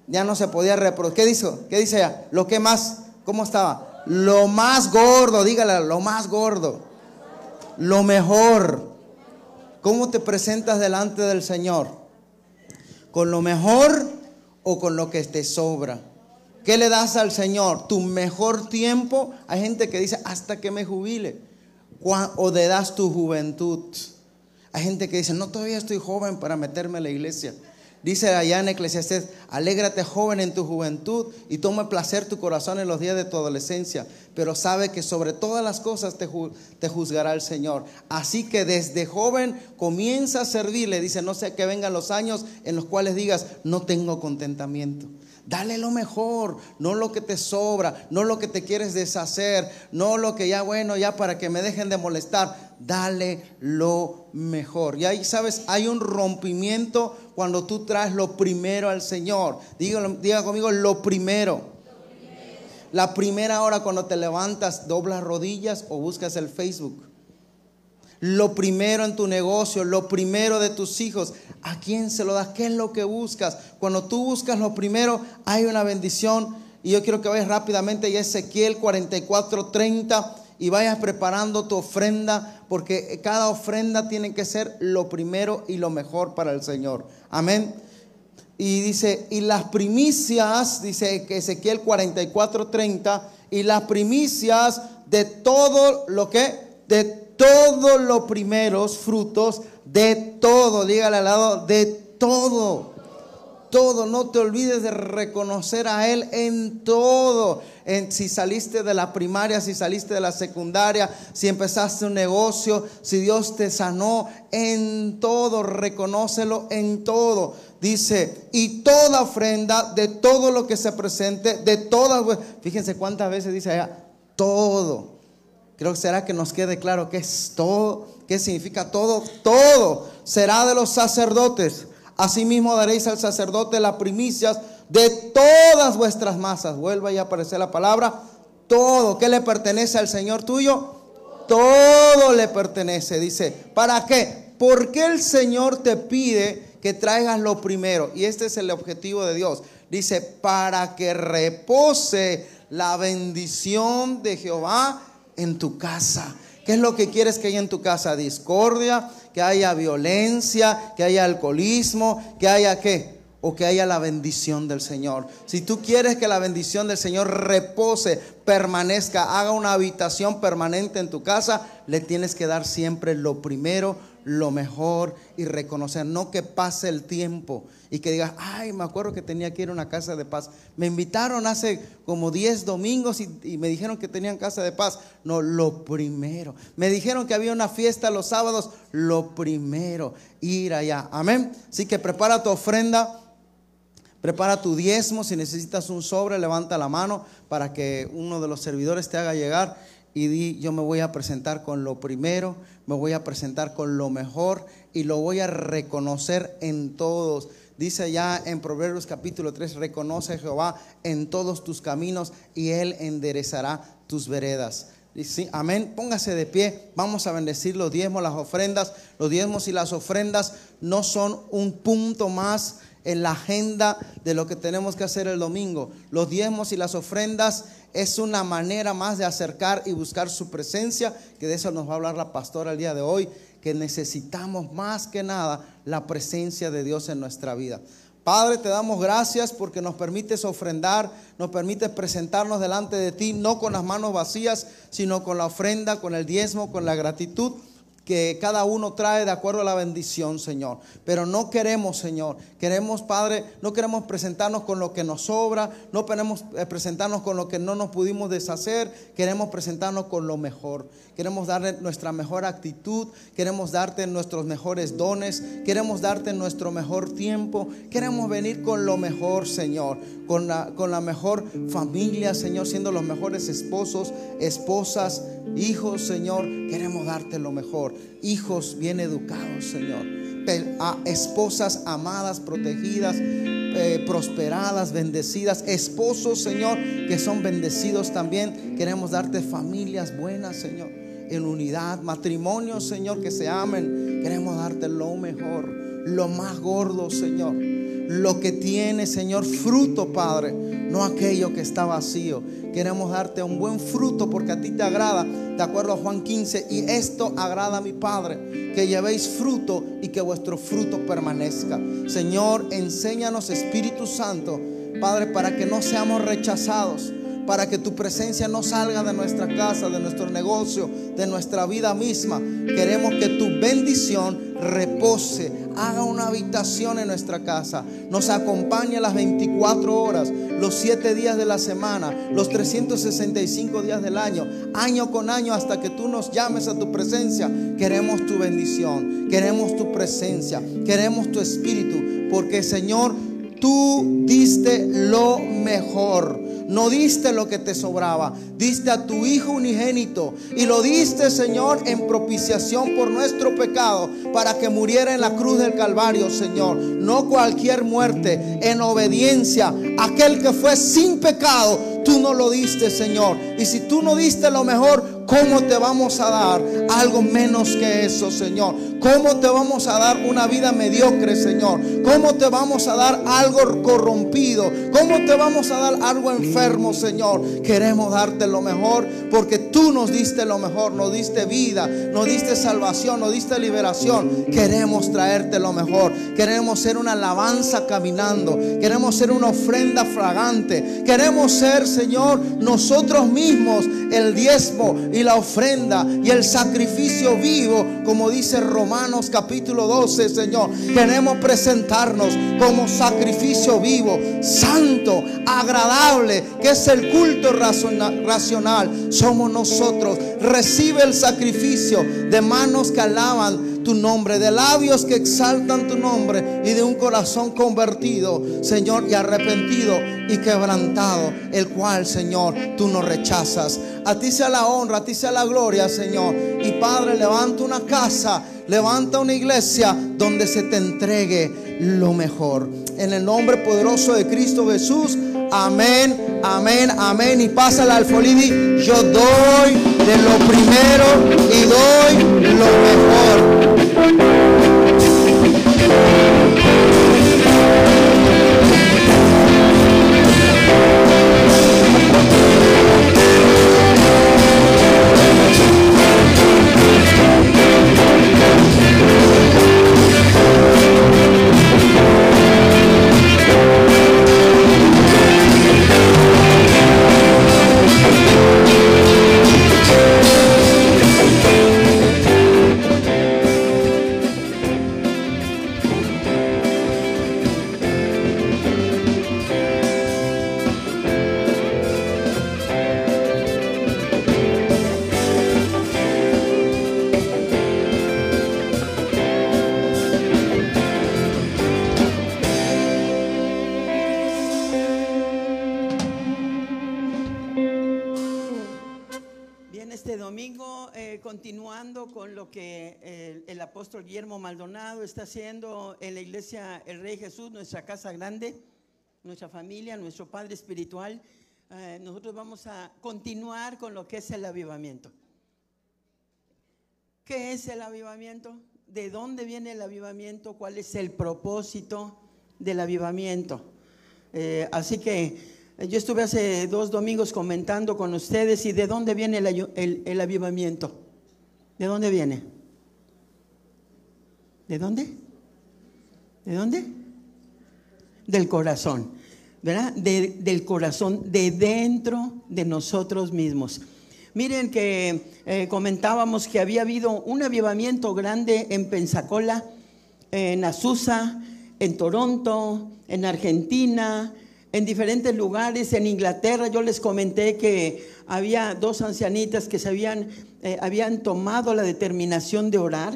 Speaker 5: ya no se podía reproducir. ¿Qué dice? ¿Qué dice ella? Lo que más, ¿cómo estaba? Lo más gordo, dígale, lo más gordo. Lo mejor. ¿Cómo te presentas delante del Señor? ¿Con lo mejor o con lo que te sobra? ¿Qué le das al Señor? ¿Tu mejor tiempo? Hay gente que dice, hasta que me jubile. ¿O le das tu juventud? Hay gente que dice, no, todavía estoy joven para meterme a la iglesia. Dice allá en Eclesiastés, alégrate joven en tu juventud y toma placer tu corazón en los días de tu adolescencia, pero sabe que sobre todas las cosas te, te juzgará el Señor. Así que desde joven comienza a servirle, dice, no sé que vengan los años en los cuales digas, no tengo contentamiento. Dale lo mejor, no lo que te sobra, no lo que te quieres deshacer, no lo que ya bueno, ya para que me dejen de molestar. Dale lo mejor. Y ahí sabes, hay un rompimiento cuando tú traes lo primero al Señor. Diga, conmigo, lo primero. La primera hora cuando te levantas, doblas rodillas o buscas el Facebook lo primero en tu negocio, lo primero de tus hijos. ¿A quién se lo das? ¿Qué es lo que buscas? Cuando tú buscas lo primero, hay una bendición. Y yo quiero que vayas rápidamente a Ezequiel 44, 30 y vayas preparando tu ofrenda, porque cada ofrenda tiene que ser lo primero y lo mejor para el Señor. Amén. Y dice, y las primicias, dice Ezequiel 44, 30, y las primicias de todo lo que, de todos los primeros frutos de todo. Dígale al lado, de todo. Todo, no te olvides de reconocer a Él en todo. En, si saliste de la primaria, si saliste de la secundaria, si empezaste un negocio, si Dios te sanó, en todo, reconócelo en todo. Dice, y toda ofrenda de todo lo que se presente, de todas, fíjense cuántas veces dice allá, todo Creo que será que nos quede claro qué es todo, qué significa todo. Todo será de los sacerdotes. Asimismo daréis al sacerdote las primicias de todas vuestras masas. Vuelva y aparecer la palabra. Todo. ¿Qué le pertenece al Señor tuyo? Todo le pertenece. Dice, ¿para qué? Porque el Señor te pide que traigas lo primero. Y este es el objetivo de Dios. Dice, para que repose la bendición de Jehová en tu casa. ¿Qué es lo que quieres que haya en tu casa? Discordia, que haya violencia, que haya alcoholismo, que haya qué? O que haya la bendición del Señor. Si tú quieres que la bendición del Señor repose, permanezca, haga una habitación permanente en tu casa, le tienes que dar siempre lo primero, lo mejor y reconocer, no que pase el tiempo y que digas, ay, me acuerdo que tenía que ir a una casa de paz. Me invitaron hace como 10 domingos y, me dijeron que tenían casa de paz. No, lo primero. Me dijeron que había una fiesta los sábados, lo primero, ir allá. Amén. Así que prepara tu ofrenda. Prepara tu diezmo, si necesitas un sobre, levanta la mano para que uno de los servidores te haga llegar y di, yo me voy a presentar con lo primero, me voy a presentar con lo mejor y lo voy a reconocer en todos. Dice ya en Proverbios capítulo 3, reconoce a Jehová en todos tus caminos y Él enderezará tus veredas. Amén. Póngase de pie. Vamos a bendecir los diezmos, las ofrendas. Los diezmos y las ofrendas no son un punto más en la agenda de lo que tenemos que hacer el domingo. Los diezmos y las ofrendas es una manera más de acercar y buscar su presencia, que de eso nos va a hablar la pastora el día de hoy, que necesitamos más que nada la presencia de Dios en nuestra vida. Padre, te damos gracias porque nos permites ofrendar, nos permites presentarnos delante de ti, no con las manos vacías, sino con la ofrenda, con el diezmo, con la gratitud que cada uno trae de acuerdo a la bendición, Señor. Pero no queremos, Señor, queremos, Padre, no queremos presentarnos con lo que nos sobra, no queremos eh, presentarnos con lo que no nos pudimos deshacer, queremos presentarnos con lo mejor. Queremos darle nuestra mejor actitud, queremos darte nuestros mejores dones, queremos darte nuestro mejor tiempo, queremos venir con lo mejor, Señor, con la, con la mejor familia, Señor, siendo los mejores esposos, esposas, hijos, Señor, queremos darte lo mejor. Hijos bien educados, Señor. Esposas amadas, protegidas, eh, prosperadas, bendecidas. Esposos, Señor, que son bendecidos también. Queremos darte familias buenas, Señor. En unidad, matrimonios, Señor, que se amen. Queremos darte lo mejor, lo más gordo, Señor. Lo que tiene, Señor, fruto, Padre, no aquello que está vacío. Queremos darte un buen fruto porque a ti te agrada, de acuerdo a Juan 15, y esto agrada a mi Padre, que llevéis fruto y que vuestro fruto permanezca. Señor, enséñanos, Espíritu Santo, Padre, para que no seamos rechazados para que tu presencia no salga de nuestra casa, de nuestro negocio, de nuestra vida misma. Queremos que tu bendición repose, haga una habitación en nuestra casa, nos acompañe las 24 horas, los 7 días de la semana, los 365 días del año, año con año, hasta que tú nos llames a tu presencia. Queremos tu bendición, queremos tu presencia, queremos tu espíritu, porque Señor, tú diste lo mejor. No diste lo que te sobraba, diste a tu Hijo unigénito y lo diste, Señor, en propiciación por nuestro pecado, para que muriera en la cruz del Calvario, Señor. No cualquier muerte, en obediencia, aquel que fue sin pecado, tú no lo diste, Señor. Y si tú no diste lo mejor, ¿cómo te vamos a dar algo menos que eso, Señor? ¿Cómo te vamos a dar una vida mediocre, Señor? ¿Cómo te vamos a dar algo corrompido? ¿Cómo te vamos a dar algo enfermo, Señor? Queremos darte lo mejor porque tú nos diste lo mejor, nos diste vida, nos diste salvación, nos diste liberación. Queremos traerte lo mejor. Queremos ser una alabanza caminando. Queremos ser una ofrenda fragante. Queremos ser, Señor, nosotros mismos el diezmo y la ofrenda y el sacrificio vivo, como dice Romanos capítulo 12, Señor. Queremos presentarnos como sacrificio vivo, santo, agradable, que es el culto racional. Somos nosotros. Recibe el sacrificio de manos que alaban tu nombre, de labios que exaltan tu nombre y de un corazón convertido, Señor, y arrepentido y quebrantado, el cual, Señor, tú no rechazas. A ti sea la honra, a ti sea la gloria, Señor. Y Padre, levanta una casa, levanta una iglesia donde se te entregue lo mejor. En el nombre poderoso de Cristo Jesús. Amén, amén, amén. Y pásala al Folidi. Yo doy de lo primero y doy lo mejor.
Speaker 4: El Rey Jesús, nuestra casa grande, nuestra familia, nuestro Padre espiritual. eh, nosotros vamos a continuar con lo que es el avivamiento. ¿Qué es el avivamiento? ¿De dónde viene el avivamiento? ¿Cuál es el propósito del avivamiento? Eh, así que eh, yo estuve hace dos domingos comentando con ustedes y de dónde viene el- el avivamiento. ¿De dónde viene? ¿De dónde? ¿De dónde? Del corazón, ¿verdad? De- del corazón, de dentro de nosotros mismos. Miren que eh, comentábamos que había habido un avivamiento grande en Pensacola, en Azusa, en Toronto, en Argentina, en diferentes lugares, en Inglaterra. Yo les comenté que había dos ancianitas que se habían, eh, habían tomado la determinación de orar.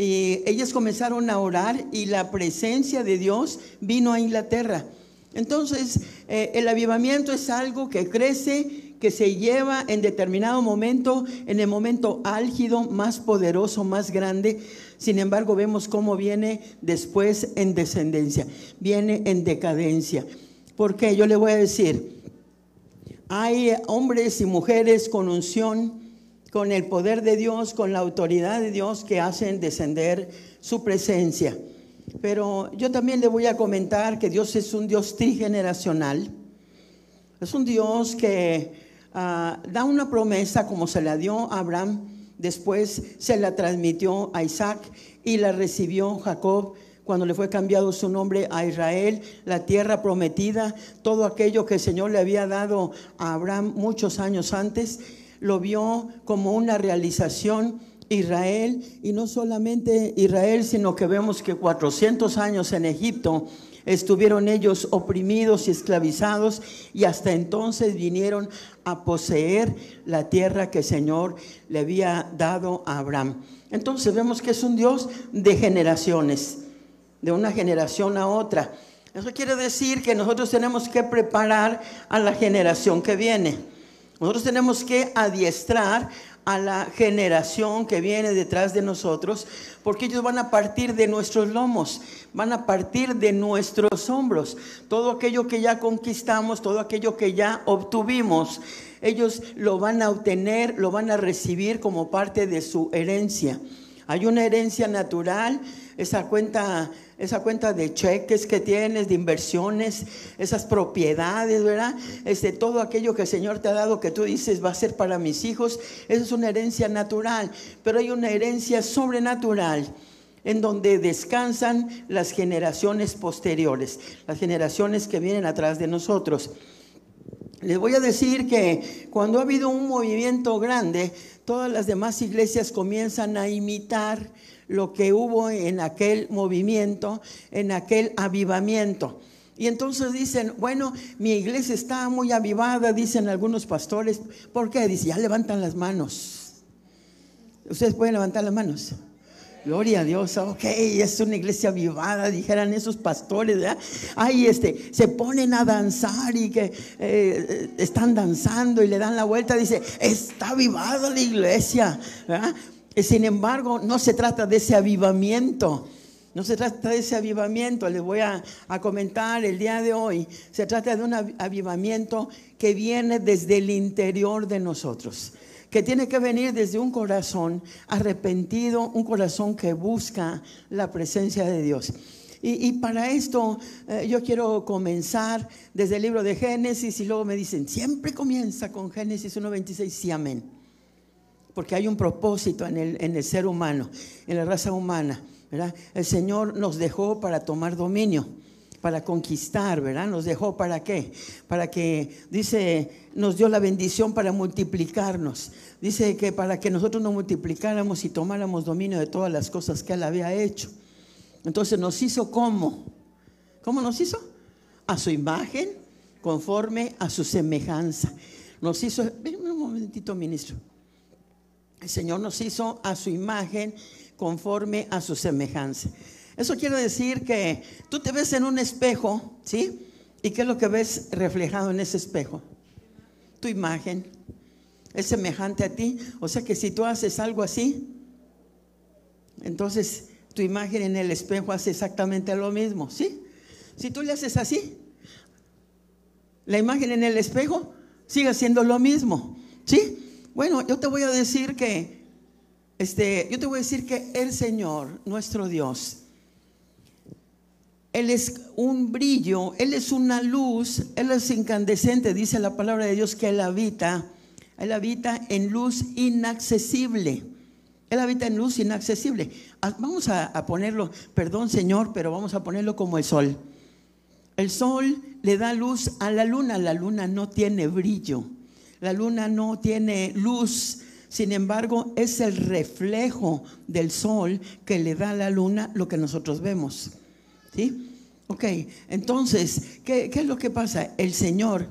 Speaker 4: Y ellas comenzaron a orar y la presencia de Dios vino a Inglaterra. Entonces, eh, el avivamiento es algo que crece, que se lleva en determinado momento, en el momento álgido, más poderoso, más grande. Sin embargo, vemos cómo viene después en descendencia, viene en decadencia. ¿Por qué? Yo le voy a decir, hay hombres y mujeres con unción, con el poder de Dios, con la autoridad de Dios que hacen descender su presencia. Pero yo también le voy a comentar que Dios es un Dios trigeneracional. Es un Dios que ah, da una promesa como se la dio a Abraham, después se la transmitió a Isaac y la recibió Jacob cuando le fue cambiado su nombre a Israel, la tierra prometida, todo aquello que el Señor le había dado a Abraham muchos años antes, lo vio como una realización Israel, y no solamente Israel, sino que vemos que 400 años en Egipto estuvieron ellos oprimidos y esclavizados, y hasta entonces vinieron a poseer la tierra que el Señor le había dado a Abraham. Entonces vemos que es un Dios de generaciones, de una generación a otra. Eso quiere decir que nosotros tenemos que preparar a la generación que viene. Nosotros tenemos que adiestrar a la generación que viene detrás de nosotros, porque ellos van a partir de nuestros lomos, van a partir de nuestros hombros. Todo aquello que ya conquistamos, todo aquello que ya obtuvimos, ellos lo van a obtener, lo van a recibir como parte de su herencia. Hay una herencia natural, esa cuenta, esa cuenta de cheques que tienes, de inversiones, esas propiedades, ¿verdad? Este, todo aquello que el Señor te ha dado que tú dices va a ser para mis hijos, esa es una herencia natural, pero hay una herencia sobrenatural en donde descansan las generaciones posteriores, las generaciones que vienen atrás de nosotros. Les voy a decir que cuando ha habido un movimiento grande, todas las demás iglesias comienzan a imitar lo que hubo en aquel movimiento, en aquel avivamiento. Y entonces dicen, bueno, mi iglesia está muy avivada, dicen algunos pastores. ¿Por qué? Dice, ya levantan las manos. Ustedes pueden levantar las manos. Gloria a Dios, ok, es una iglesia avivada, dijeran esos pastores, ¿verdad? Ay, este, se ponen a danzar y que eh, están danzando y le dan la vuelta, dice, está avivada la iglesia, ¿verdad? Sin embargo, no se trata de ese avivamiento. No se trata de ese avivamiento, les voy a, comentar el día de hoy. Se trata de un avivamiento que viene desde el interior de nosotros que tiene que venir desde un corazón arrepentido, un corazón que busca la presencia de Dios. Y, y para esto eh, yo quiero comenzar desde el libro de Génesis y luego me dicen, siempre comienza con Génesis 1.26, sí, amén. Porque hay un propósito en el, en el ser humano, en la raza humana. ¿verdad? El Señor nos dejó para tomar dominio para conquistar, ¿verdad? Nos dejó para qué? Para que, dice, nos dio la bendición para multiplicarnos. Dice que para que nosotros nos multiplicáramos y tomáramos dominio de todas las cosas que Él había hecho. Entonces nos hizo cómo? ¿Cómo nos hizo? A su imagen, conforme a su semejanza. Nos hizo, ven un momentito, ministro. El Señor nos hizo a su imagen, conforme a su semejanza. Eso quiere decir que tú te ves en un espejo, ¿sí? ¿Y qué es lo que ves reflejado en ese espejo? Tu imagen. Es semejante a ti. O sea que si tú haces algo así, entonces tu imagen en el espejo hace exactamente lo mismo, ¿sí? Si tú le haces así, La imagen en el espejo sigue siendo lo mismo. ¿Sí? Bueno, yo te voy a decir que, este, yo te voy a decir que el Señor, nuestro Dios, Él es un brillo, Él es una luz, Él es incandescente, dice la palabra de Dios que Él habita, Él habita en luz inaccesible. Él habita en luz inaccesible. Ah, Vamos a, a ponerlo, perdón Señor, pero vamos a ponerlo como el sol. El sol le da luz a la luna, la luna no tiene brillo, la luna no tiene luz, sin embargo es el reflejo del sol que le da a la luna lo que nosotros vemos. ¿Sí? Ok, entonces, ¿qué, es lo que pasa? El Señor,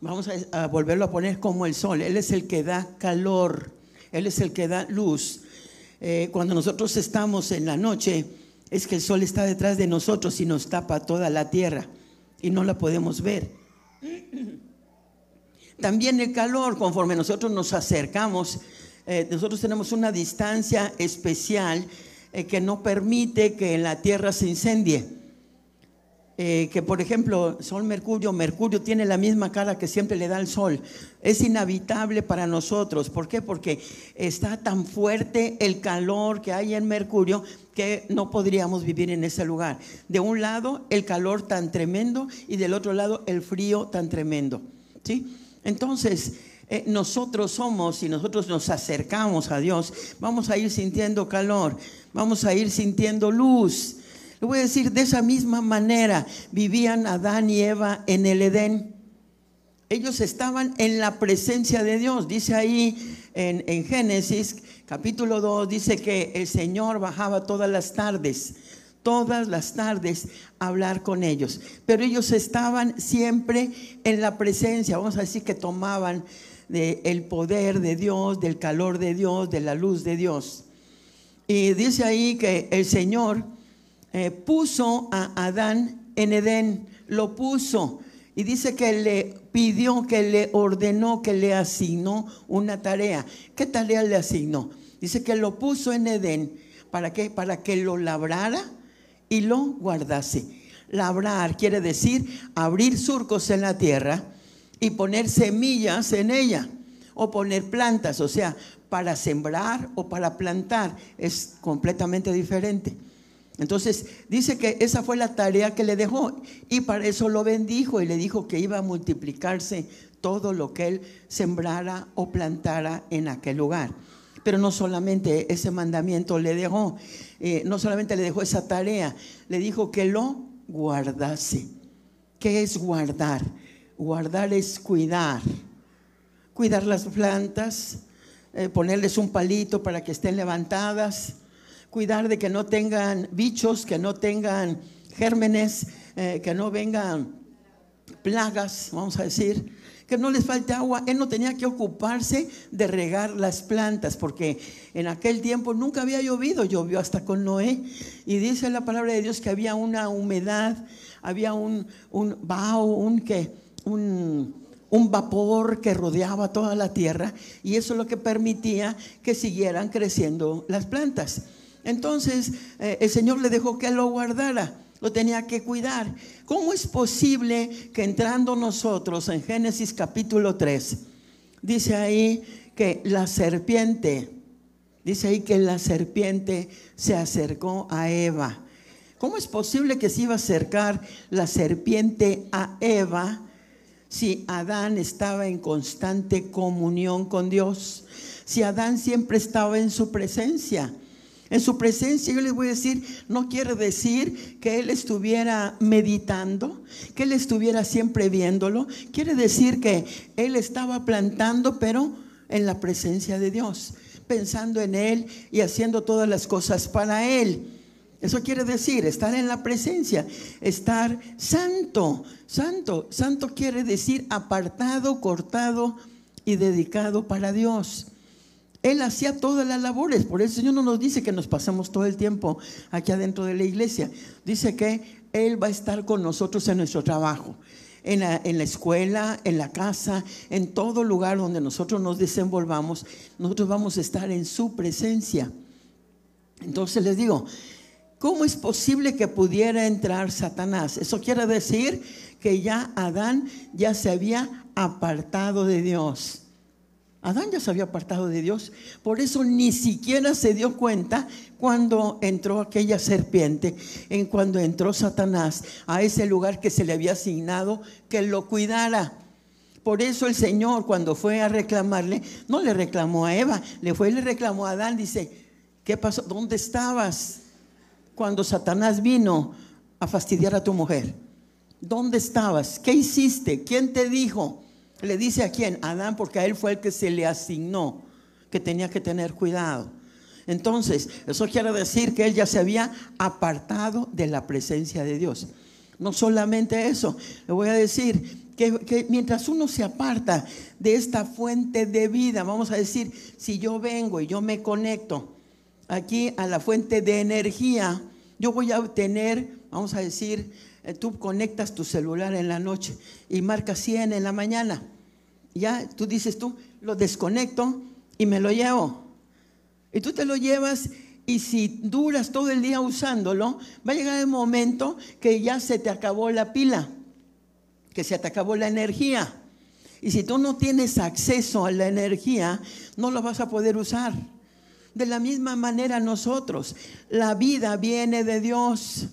Speaker 4: vamos a, a volverlo a poner como el sol, Él es el que da calor, Él es el que da luz. Eh, cuando nosotros estamos en la noche, es que el sol está detrás de nosotros y nos tapa toda la tierra y no la podemos ver. También el calor, conforme nosotros nos acercamos, eh, nosotros tenemos una distancia especial eh, que no permite que la tierra se incendie. Eh, que por ejemplo, Sol Mercurio, Mercurio tiene la misma cara que siempre le da el Sol. Es inhabitable para nosotros. ¿Por qué? Porque está tan fuerte el calor que hay en Mercurio que no podríamos vivir en ese lugar. De un lado, el calor tan tremendo y del otro lado, el frío tan tremendo. ¿Sí? Entonces, eh, nosotros somos, si nosotros nos acercamos a Dios, vamos a ir sintiendo calor, vamos a ir sintiendo luz. Le voy a decir, de esa misma manera vivían Adán y Eva en el Edén. Ellos estaban en la presencia de Dios. Dice ahí en, en Génesis capítulo 2, dice que el Señor bajaba todas las tardes, todas las tardes hablar con ellos. Pero ellos estaban siempre en la presencia. Vamos a decir que tomaban de el poder de Dios, del calor de Dios, de la luz de Dios. Y dice ahí que el Señor eh, puso a Adán en Edén, lo puso. Y dice que le pidió, que le ordenó, que le asignó una tarea. ¿Qué tarea le asignó? Dice que lo puso en Edén. ¿Para qué? Para que lo labrara y lo guardase. Labrar quiere decir abrir surcos en la tierra y poner semillas en ella o poner plantas, o sea, para sembrar o para plantar es completamente diferente. Entonces dice que esa fue la tarea que le dejó y para eso lo bendijo y le dijo que iba a multiplicarse todo lo que él sembrara o plantara en aquel lugar. Pero no solamente ese mandamiento le dejó, eh, no solamente le dejó esa tarea, le dijo que lo guardase. ¿Qué es guardar? Guardar es cuidar. Cuidar las plantas, eh, ponerles un palito para que estén levantadas, cuidar de que no tengan bichos, que no tengan gérmenes, eh, que no vengan plagas, vamos a decir, que no les falte agua. Él no tenía que ocuparse de regar las plantas, porque en aquel tiempo nunca había llovido, llovió hasta con Noé. Y dice la palabra de Dios que había una humedad, había un, un vaho, un que, un, un vapor que rodeaba toda la tierra, y eso es lo que permitía que siguieran creciendo las plantas. Entonces eh, el Señor le dejó que lo guardara, tenía que cuidar. ¿Cómo es posible que entrando nosotros en Génesis capítulo 3, dice ahí que la serpiente, dice ahí que la serpiente se acercó a Eva? ¿Cómo es posible que se iba a acercar la serpiente a Eva si Adán estaba en constante comunión con Dios? Si Adán siempre estaba en su presencia. En su presencia, yo les voy a decir, no quiere decir que él estuviera meditando, que él estuviera siempre viéndolo. Quiere decir que él estaba plantando, pero en la presencia de Dios, pensando en él y haciendo todas las cosas para él. Eso quiere decir estar en la presencia, estar santo, santo. Santo quiere decir apartado, cortado y dedicado para Dios. Él hacía todas las labores, por eso el Señor no nos dice que nos pasamos todo el tiempo aquí adentro de la iglesia. Dice que Él va a estar con nosotros en nuestro trabajo, en la, en la escuela, en la casa, en todo lugar donde nosotros nos desenvolvamos. Nosotros vamos a estar en su presencia. Entonces les digo, ¿Cómo es posible que pudiera entrar Satanás? Eso quiere decir que ya Adán ya se había apartado de Dios. Adán ya se había apartado de Dios. Por eso ni siquiera se dio cuenta cuando entró aquella serpiente, en cuando entró Satanás a ese lugar que se le había asignado que lo cuidara. Por eso el Señor cuando fue a reclamarle, no le reclamó a Eva, le fue y le reclamó a Adán, dice, ¿qué pasó? ¿Dónde estabas cuando Satanás vino a fastidiar a tu mujer? ¿Dónde estabas? ¿Qué hiciste? ¿Quién te dijo? Le dice a quién? Adán, porque a él fue el que se le asignó que tenía que tener cuidado. Entonces, eso quiere decir que él ya se había apartado de la presencia de Dios. No solamente eso, le voy a decir que, que, mientras uno se aparta de esta fuente de vida, vamos a decir, si yo vengo y yo me conecto aquí a la fuente de energía, yo voy a obtener, vamos a decir, tú conectas tu celular en la noche y marcas 100 en la mañana. Ya tú dices tú, lo desconecto y me lo llevo. Y tú te lo llevas y si duras todo el día usándolo, va a llegar el momento que ya se te acabó la pila, que se te acabó la energía. Y si tú no tienes acceso a la energía, no lo vas a poder usar. De la misma manera nosotros, la vida viene de Dios.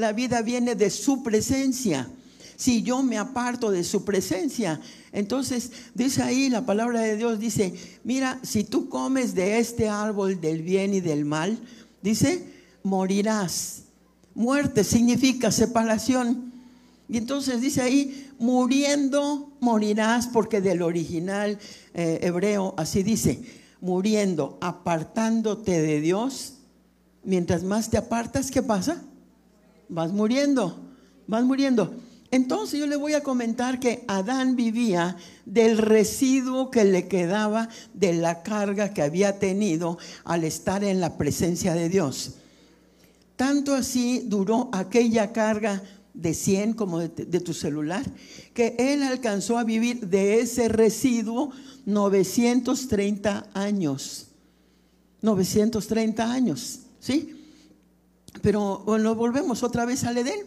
Speaker 4: La vida viene de su presencia. Si yo me aparto de su presencia, entonces dice ahí la palabra de Dios, dice, mira, si tú comes de este árbol del bien y del mal, dice, morirás. Muerte significa separación. Y entonces dice ahí, muriendo morirás, porque del original eh, hebreo así dice, muriendo, apartándote de Dios. Mientras más te apartas, ¿qué pasa? Vas muriendo, vas muriendo. Entonces yo le voy a comentar que Adán vivía del residuo que le quedaba de la carga que había tenido al estar en la presencia de Dios. Tanto así duró aquella carga de 100 como de, de, tu celular, que él alcanzó a vivir de ese residuo 930 años. 930 años, ¿sí? Pero bueno, volvemos otra vez al Edén.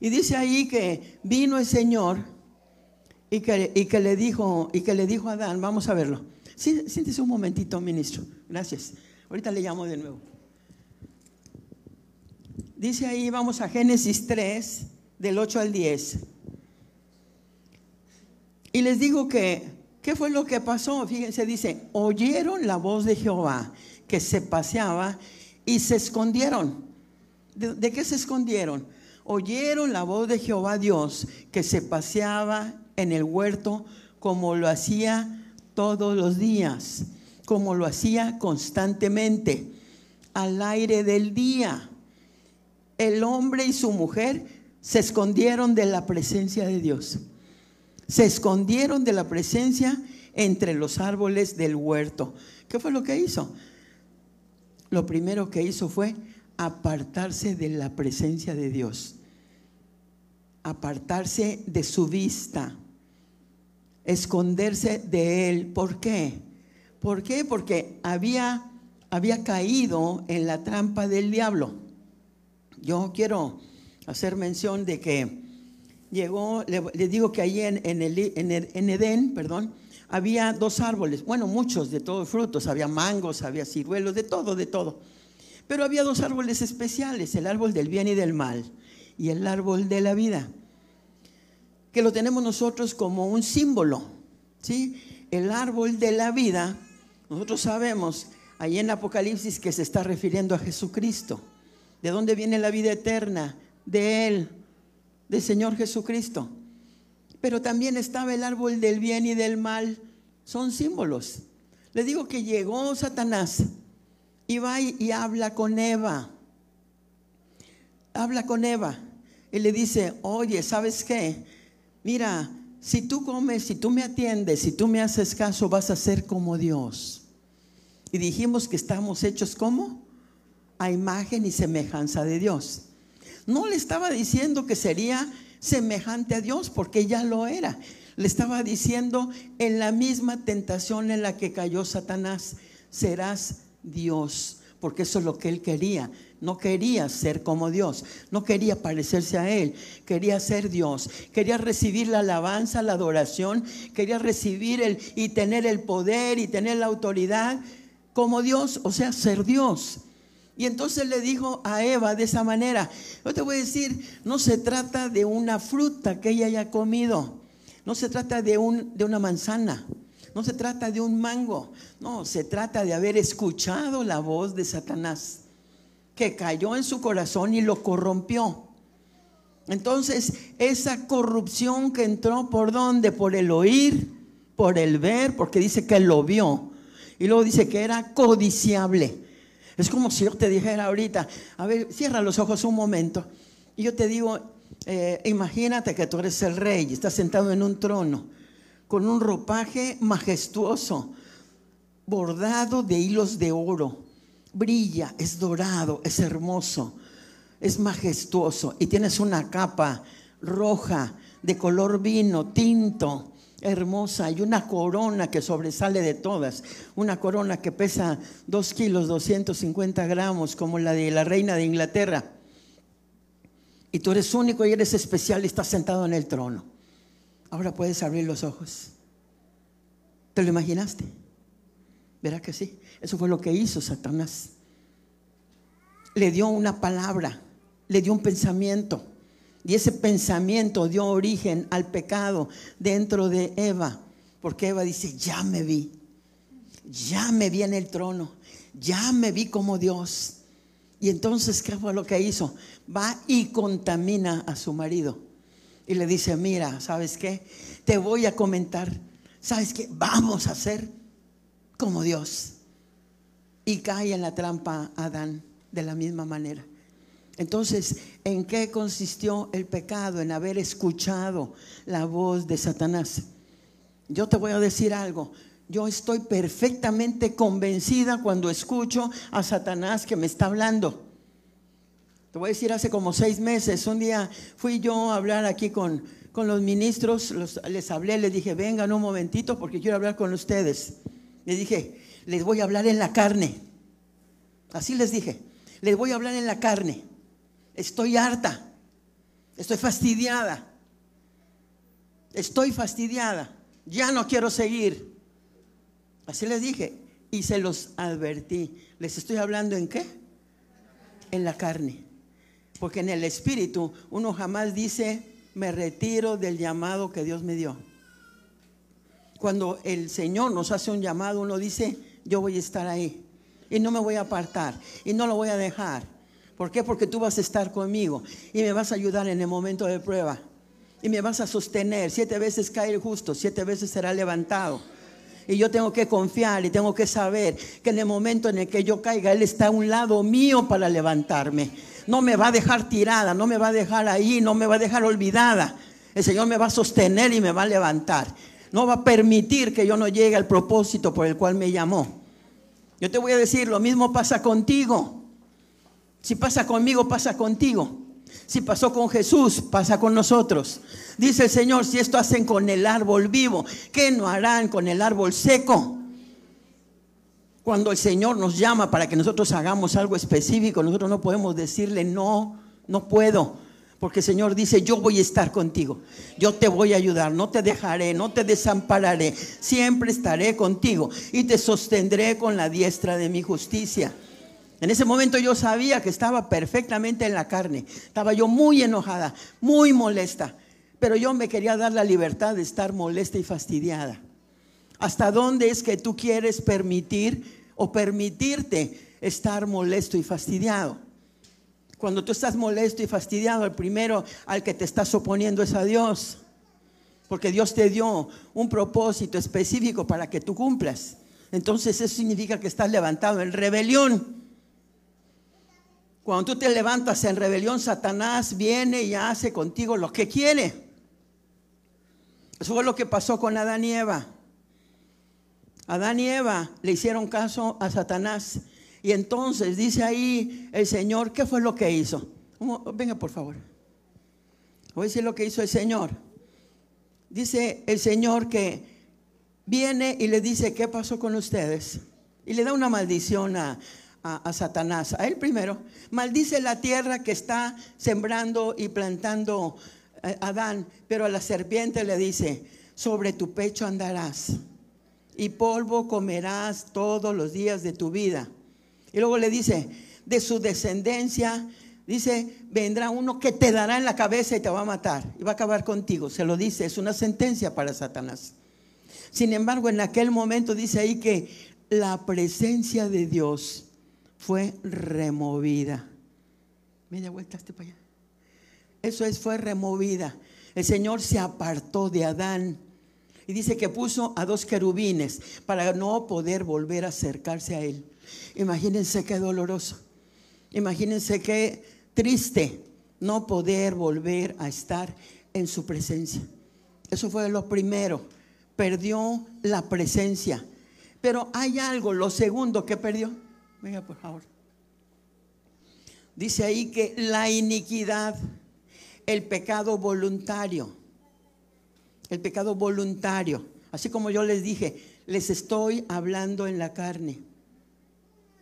Speaker 4: Y dice ahí que vino el Señor y que, y que, le, dijo, y que le dijo a Adán, vamos a verlo. Sí, siéntese un momentito, ministro. Gracias. Ahorita le llamo de nuevo. Dice ahí, vamos a Génesis 3, del 8 al 10. Y les digo que, ¿qué fue lo que pasó? Fíjense, dice, oyeron la voz de Jehová que se paseaba y se escondieron. ¿De, qué se escondieron? Oyeron la voz de Jehová Dios que se paseaba en el huerto como lo hacía todos los días, como lo hacía constantemente, al aire del día. El hombre y su mujer se escondieron de la presencia de Dios. Se escondieron de la presencia entre los árboles del huerto. ¿Qué fue lo que hizo? Lo primero que hizo fue apartarse de la presencia de Dios, apartarse de su vista, esconderse de Él. ¿Por qué? ¿Por qué? Porque había, había caído en la trampa del diablo. Yo quiero hacer mención de que llegó, le, digo que allí en, en, el, en Edén, perdón, había dos árboles, bueno, muchos de todos frutos, había mangos, había ciruelos, de todo, de todo. Pero había dos árboles especiales, el árbol del bien y del mal y el árbol de la vida, que lo tenemos nosotros como un símbolo. ¿sí? El árbol de la vida, nosotros sabemos ahí en Apocalipsis que se está refiriendo a Jesucristo. ¿De dónde viene la vida eterna? De Él, del Señor Jesucristo. Pero también estaba el árbol del bien y del mal. Son símbolos. Le digo que llegó Satanás y va y, habla con Eva. Habla con Eva y le dice, oye, ¿sabes qué? Mira, si tú comes, si tú me atiendes, si tú me haces caso, vas a ser como Dios. Y dijimos que estamos hechos como a imagen y semejanza de Dios. No le estaba diciendo que sería semejante a Dios, porque ya lo era. Le estaba diciendo en la misma tentación en la que cayó Satanás, serás Dios, porque eso es lo que él quería, No quería ser como Dios, no quería parecerse a Él, quería ser Dios, quería recibir la alabanza, la adoración, quería recibir el, y tener el poder y tener la autoridad como Dios, o sea, ser Dios. Y entonces le dijo a Eva de esa manera, yo te voy a decir, no se trata de una fruta que ella haya comido, no se trata de, un, de una manzana, no se trata de un mango, no, se trata de haber escuchado la voz de Satanás, que cayó en su corazón y lo corrompió. Entonces, esa corrupción que entró por dónde? Por el oír, por el ver, porque dice que lo vio. Y luego dice que era codiciable. Es como si yo te dijera ahorita, a ver, cierra los ojos un momento. Y yo te digo, eh, imagínate que tú eres el rey, estás sentado en un trono, con un ropaje majestuoso, bordado de hilos de oro. Brilla, es dorado, es hermoso, es majestuoso. Y tienes una capa roja, de color vino, tinto, hermosa y una corona que sobresale de todas, una corona que pesa 2 kilos 250 gramos como la de la reina de Inglaterra. Y tú eres único y eres especial y estás sentado en el trono. Ahora puedes abrir los ojos. ¿Te lo imaginaste? ¿Verá que sí? Eso fue lo que hizo Satanás. Le dio una palabra, le dio un pensamiento. Y ese pensamiento dio origen al pecado dentro de Eva. Porque Eva dice, ya me vi, ya me vi en el trono, ya me vi como Dios. Y entonces, ¿qué fue lo que hizo? Va y contamina a su marido. Y le dice, mira, ¿sabes qué? Te voy a comentar. ¿Sabes qué? Vamos a ser como Dios. Y cae en la trampa Adán de la misma manera. Entonces, ¿en qué consistió el pecado? En haber escuchado la voz de Satanás. Yo te voy a decir algo. Yo estoy perfectamente convencida cuando escucho a Satanás que me está hablando. Voy a decir, hace como seis meses, un día fui yo a hablar aquí con, con los ministros, les hablé, les dije, vengan un momentito porque quiero hablar con ustedes. Les dije, les voy a hablar en la carne. Así les dije, les voy a hablar en la carne. Estoy harta. Estoy fastidiada. Estoy fastidiada. Ya no quiero seguir. Así les dije. Y se los advertí. ¿Les estoy hablando en qué? En la carne. Porque en el espíritu uno jamás dice, me retiro del llamado que Dios me dio. Cuando el Señor nos hace un llamado, uno dice, yo voy a estar ahí. Y no me voy a apartar. Y no lo voy a dejar. ¿Por qué? Porque tú vas a estar conmigo y me vas a ayudar en el momento de prueba. Y me vas a sostener. Siete veces cae el justo, siete veces será levantado. Y yo tengo que confiar y tengo que saber que en el momento en el que yo caiga, Él está a un lado mío para levantarme. No me va a dejar tirada, no me va a dejar ahí, no me va a dejar olvidada. El Señor me va a sostener y me va a levantar. No va a permitir que yo no llegue al propósito por el cual me llamó. Yo te voy a decir, lo mismo pasa contigo. Si pasa conmigo, pasa contigo. Si pasó con Jesús, pasa con nosotros. Dice el Señor, si esto hacen con el árbol vivo, ¿qué no harán con el árbol seco? Cuando el Señor nos llama para que nosotros hagamos algo específico, nosotros no podemos decirle, no, no puedo. Porque el Señor dice, yo voy a estar contigo, yo te voy a ayudar, no te dejaré, no te desampararé, siempre estaré contigo y te sostendré con la diestra de mi justicia. En ese momento yo sabía que estaba perfectamente en la carne. Estaba yo muy enojada, muy molesta. Pero yo me quería dar la libertad de estar molesta y fastidiada. ¿Hasta dónde es que tú quieres permitir o permitirte estar molesto y fastidiado? Cuando tú estás molesto y fastidiado, el primero al que te estás oponiendo es a Dios. Porque Dios te dio un propósito específico para que tú cumplas. Entonces eso significa que estás levantado en rebelión. Cuando tú te levantas en rebelión, Satanás viene y hace contigo lo que quiere. Eso fue lo que pasó con Adán y Eva. Adán y Eva le hicieron caso a Satanás. Y entonces dice ahí el Señor, ¿qué fue lo que hizo? Venga, por favor. Voy a decir lo que hizo el Señor. Dice el Señor que viene y le dice, ¿qué pasó con ustedes? Y le da una maldición a, a, a Satanás, a él primero, maldice la tierra que está sembrando y plantando eh, Adán, pero a la serpiente le dice, sobre tu pecho andarás y polvo comerás todos los días de tu vida. Y luego le dice, de su descendencia, dice, vendrá uno que te dará en la cabeza y te va a matar y va a acabar contigo. Se lo dice, es una sentencia para Satanás. Sin embargo, en aquel momento dice ahí que la presencia de Dios fue removida. Media vuelta este para allá. Eso es, fue removida. El Señor se apartó de Adán. Y dice que puso a dos querubines para no poder volver a acercarse a él. Imagínense qué doloroso. Imagínense qué triste no poder volver a estar en su presencia. Eso fue lo primero. Perdió la presencia. Pero hay algo, lo segundo que perdió. Venga, por favor. Dice ahí que la iniquidad, el pecado voluntario, el pecado voluntario, así como yo les dije, les estoy hablando en la carne.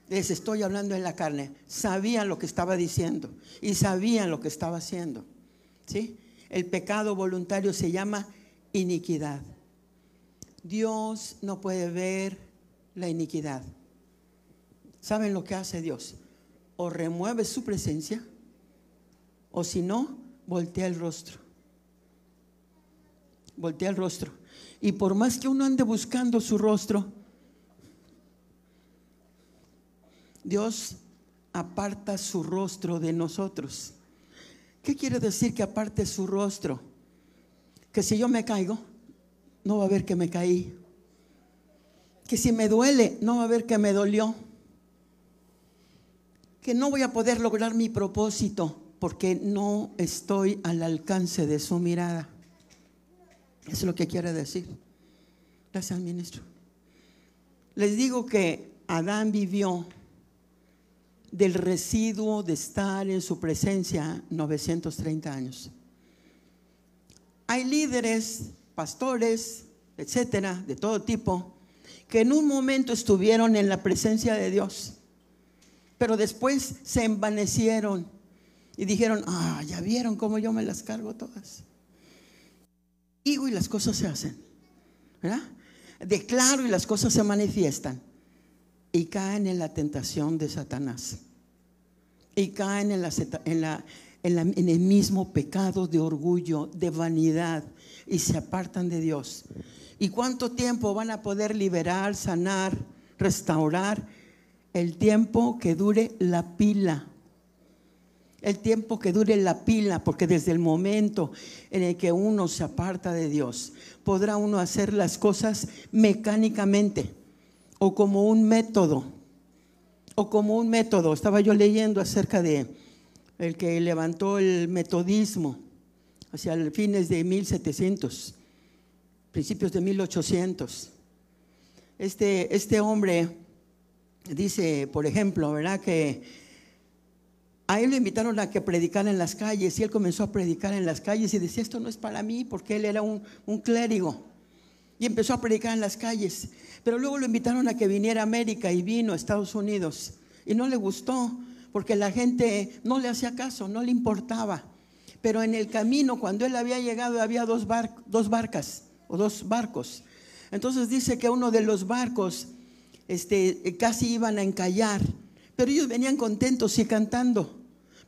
Speaker 4: Les estoy hablando en la carne. Sabían lo que estaba diciendo y sabían lo que estaba haciendo. ¿Sí? El pecado voluntario se llama iniquidad. Dios no puede ver la iniquidad. ¿Saben lo que hace Dios? O remueve su presencia, o si no, voltea el rostro. Voltea el rostro. Y por más que uno ande buscando su rostro, Dios aparta su rostro de nosotros. ¿Qué quiere decir que aparte su rostro? Que si yo me caigo, no va a ver que me caí. Que si me duele, no va a ver que me dolió. Que no voy a poder lograr mi propósito porque no estoy al alcance de su mirada. Eso es lo que quiere decir. Gracias, ministro. Les digo que Adán vivió del residuo de estar en su presencia 930 años. Hay líderes, pastores, etcétera, de todo tipo, que en un momento estuvieron en la presencia de Dios, pero después se envanecieron y dijeron, ah, ya vieron cómo yo me las cargo todas. Digo y las cosas se hacen, ¿verdad? Declaro y las cosas se manifiestan y caen en la tentación de Satanás. Y caen en, la, en, la, en, el mismo pecado de orgullo, de vanidad, y se apartan de Dios. ¿Y cuánto tiempo van a poder liberar, sanar, restaurar? El tiempo que dure la pila. El tiempo que dure la pila, porque desde el momento en el que uno se aparta de Dios, podrá uno hacer las cosas mecánicamente o como un método, o como un método. Estaba yo leyendo acerca de el que levantó el metodismo hacia fines de 1700, principios de 1800. Este, este hombre dice, por ejemplo, ¿verdad? Que a él lo invitaron a que predicara en las calles y él comenzó a predicar en las calles y decía, esto no es para mí porque él era un, clérigo. Y empezó a predicar en las calles. Pero luego lo invitaron a que viniera a América y vino a Estados Unidos. Y no le gustó porque la gente no le hacía caso, no le importaba. Pero en el camino, cuando él había llegado, había dos, dos barcas o dos barcos. Entonces dice que uno de los barcos este, casi iban a encallar. Pero ellos venían contentos y cantando.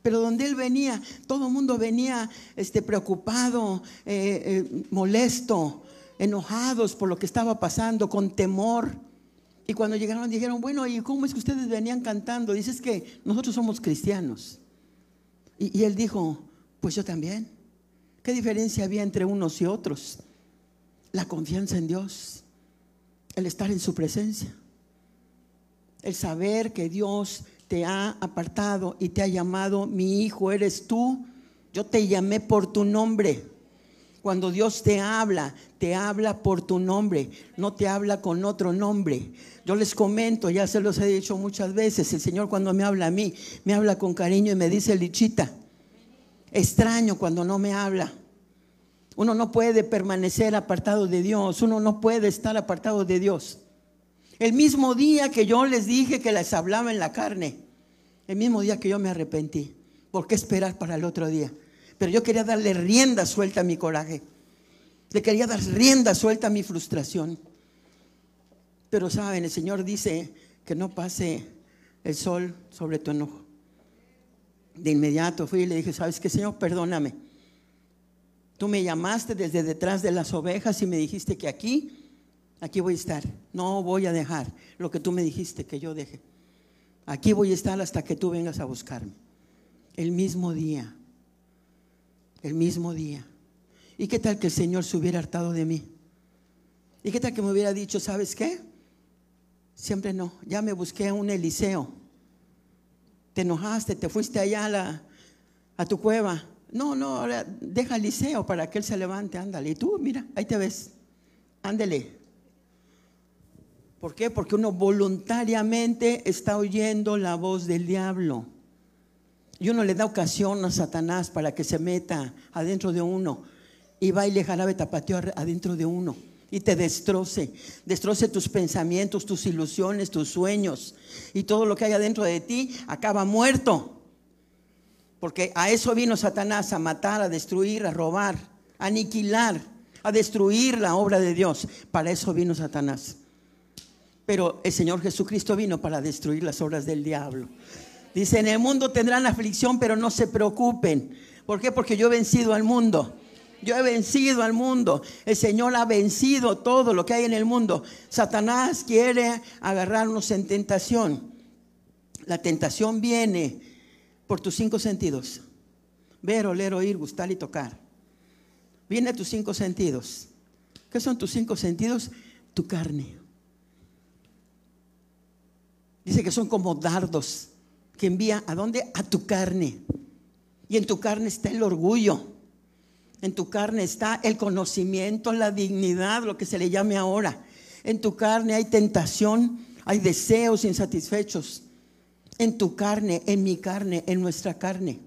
Speaker 4: Pero donde él venía, todo el mundo venía este, preocupado, eh, eh, molesto, enojados por lo que estaba pasando, con temor. Y cuando llegaron dijeron, bueno, ¿y cómo es que ustedes venían cantando? Dices que nosotros somos cristianos. Y, y él dijo, pues yo también. ¿Qué diferencia había entre unos y otros? La confianza en Dios, el estar en su presencia, el saber que Dios te ha apartado y te ha llamado, mi hijo eres tú, yo te llamé por tu nombre. Cuando Dios te habla, te habla por tu nombre, no te habla con otro nombre. Yo les comento, ya se los he dicho muchas veces, el Señor cuando me habla a mí, me habla con cariño y me dice, Lichita, extraño cuando no me habla. Uno no puede permanecer apartado de Dios, uno no puede estar apartado de Dios. El mismo día que yo les dije que les hablaba en la carne, el mismo día que yo me arrepentí. ¿Por qué esperar para el otro día? Pero yo quería darle rienda suelta a mi coraje. Le quería dar rienda suelta a mi frustración. Pero saben, el Señor dice que no pase el sol sobre tu enojo. De inmediato fui y le dije, ¿sabes qué, Señor? Perdóname. Tú me llamaste desde detrás de las ovejas y me dijiste que aquí, aquí voy a estar. No voy a dejar lo que tú me dijiste que yo deje. Aquí voy a estar hasta que tú vengas a buscarme. El mismo día. El mismo día. ¿Y qué tal que el Señor se hubiera hartado de mí? ¿Y qué tal que me hubiera dicho, ¿sabes qué? Siempre no. Ya me busqué un Eliseo. Te enojaste, te fuiste allá a, tu cueva. No, no, ahora deja Eliseo para que él se levante, ándale. Y tú, mira, ahí te ves. Ándele. ¿Por qué? Porque uno voluntariamente está oyendo la voz del diablo. Y uno le da ocasión a Satanás para que se meta adentro de uno y baile jarabe tapateo adentro de uno y te destroce, destroce tus pensamientos, tus ilusiones, tus sueños y todo lo que hay adentro de ti acaba muerto. Porque a eso vino Satanás, a matar, a destruir, a robar, a aniquilar, a destruir la obra de Dios. Para eso vino Satanás. Pero el Señor Jesucristo vino para destruir las obras del diablo. Dice, en el mundo tendrán aflicción, pero no se preocupen. ¿Por qué? Porque yo he vencido al mundo. Yo he vencido al mundo. El Señor ha vencido todo lo que hay en el mundo. Satanás quiere agarrarnos en tentación. La tentación viene por tus cinco sentidos. Ver, oler, oír, gustar y tocar. Viene a tus cinco sentidos. ¿Qué son tus cinco sentidos? Tu carne. Dice que son como dardos que envía a dónde? A tu carne. Y en tu carne está el orgullo. En tu carne está el conocimiento, la dignidad, lo que se le llame ahora. En tu carne hay tentación, hay deseos insatisfechos. En tu carne, en mi carne, en nuestra carne.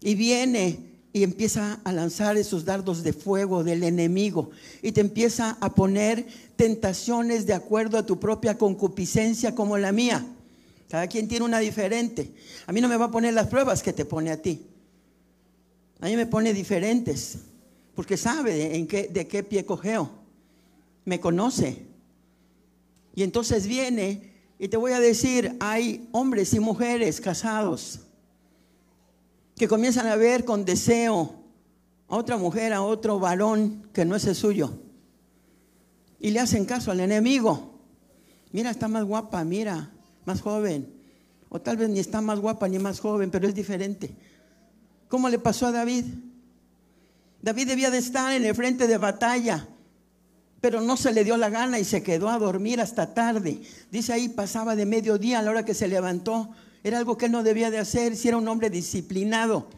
Speaker 4: Y viene y empieza a lanzar esos dardos de fuego del enemigo y te empieza a poner tentaciones de acuerdo a tu propia concupiscencia como la mía. Cada quien tiene una diferente. A mí no me va a poner las pruebas que te pone a ti. A mí me pone diferentes, porque sabe en qué, de qué pie cogeo. Me conoce. Y entonces viene y te voy a decir, hay hombres y mujeres casados que comienzan a ver con deseo a otra mujer, a otro varón que no es el suyo. Y le hacen caso al enemigo. Mira, está más guapa, mira, más joven. O tal vez ni está más guapa ni más joven, pero es diferente. ¿Cómo le pasó a David? David debía de estar en el frente de batalla, pero no se le dio la gana y se quedó a dormir hasta tarde. Dice ahí, pasaba de mediodía a la hora que se levantó. Era algo que él no debía de hacer si era un hombre disciplinado.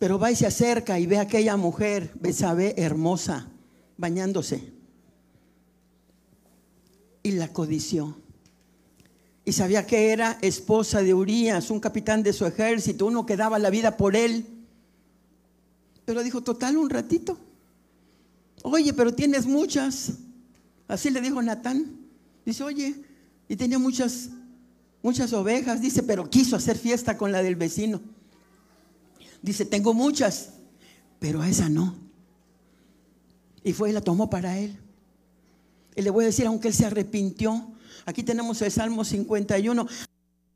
Speaker 4: Pero va y se acerca y ve a aquella mujer, Besabé, hermosa, bañándose. Y la codició. Y sabía que era esposa de Urias, un capitán de su ejército, uno que daba la vida por él. Pero dijo, total, un ratito. Oye, pero tienes muchas. Así le dijo Natán. Dice, oye, y tenía muchas, muchas ovejas. Dice, pero quiso hacer fiesta con la del vecino. Dice, tengo muchas, pero a esa no. Y fue y la tomó para él. Y le voy a decir, aunque él se arrepintió, aquí tenemos el Salmo 51,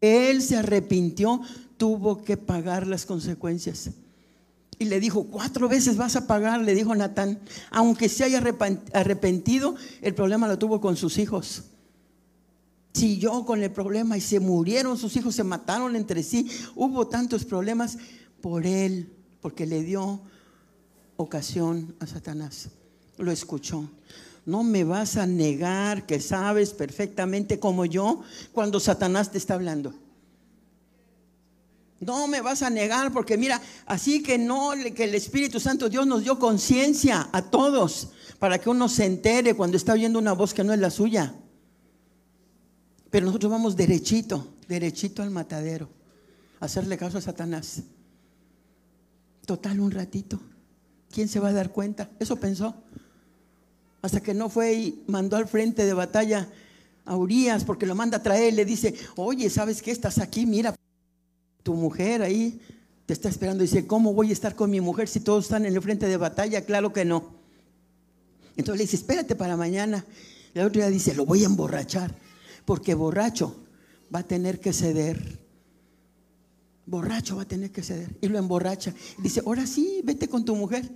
Speaker 4: él se arrepintió, tuvo que pagar las consecuencias. Y le dijo, cuatro veces vas a pagar, le dijo Natán. Aunque se haya arrepen- arrepentido, el problema lo tuvo con sus hijos. Siguió con el problema y se murieron sus hijos, se mataron entre sí. Hubo tantos problemas por él, porque le dio ocasión a Satanás. Lo escuchó. No me vas a negar que sabes perfectamente como yo cuando Satanás te está hablando. No me vas a negar porque mira, así que no, que el Espíritu Santo Dios nos dio conciencia a todos para que uno se entere cuando está oyendo una voz que no es la suya. Pero nosotros vamos derechito, derechito al matadero, a hacerle caso a Satanás. Total, un ratito. ¿Quién se va a dar cuenta? Eso pensó. Hasta que no fue y mandó al frente de batalla a Urias porque lo manda a traer. Le dice, oye, ¿sabes qué? Estás aquí, mira, tu mujer ahí te está esperando. Dice, ¿cómo voy a estar con mi mujer si todos están en el frente de batalla? Claro que no. Entonces le dice, espérate para mañana. Otro día dice, lo voy a emborrachar, porque borracho va a tener que ceder. Borracho va a tener que ceder. Y lo emborracha. Y dice, ahora sí, vete con tu mujer.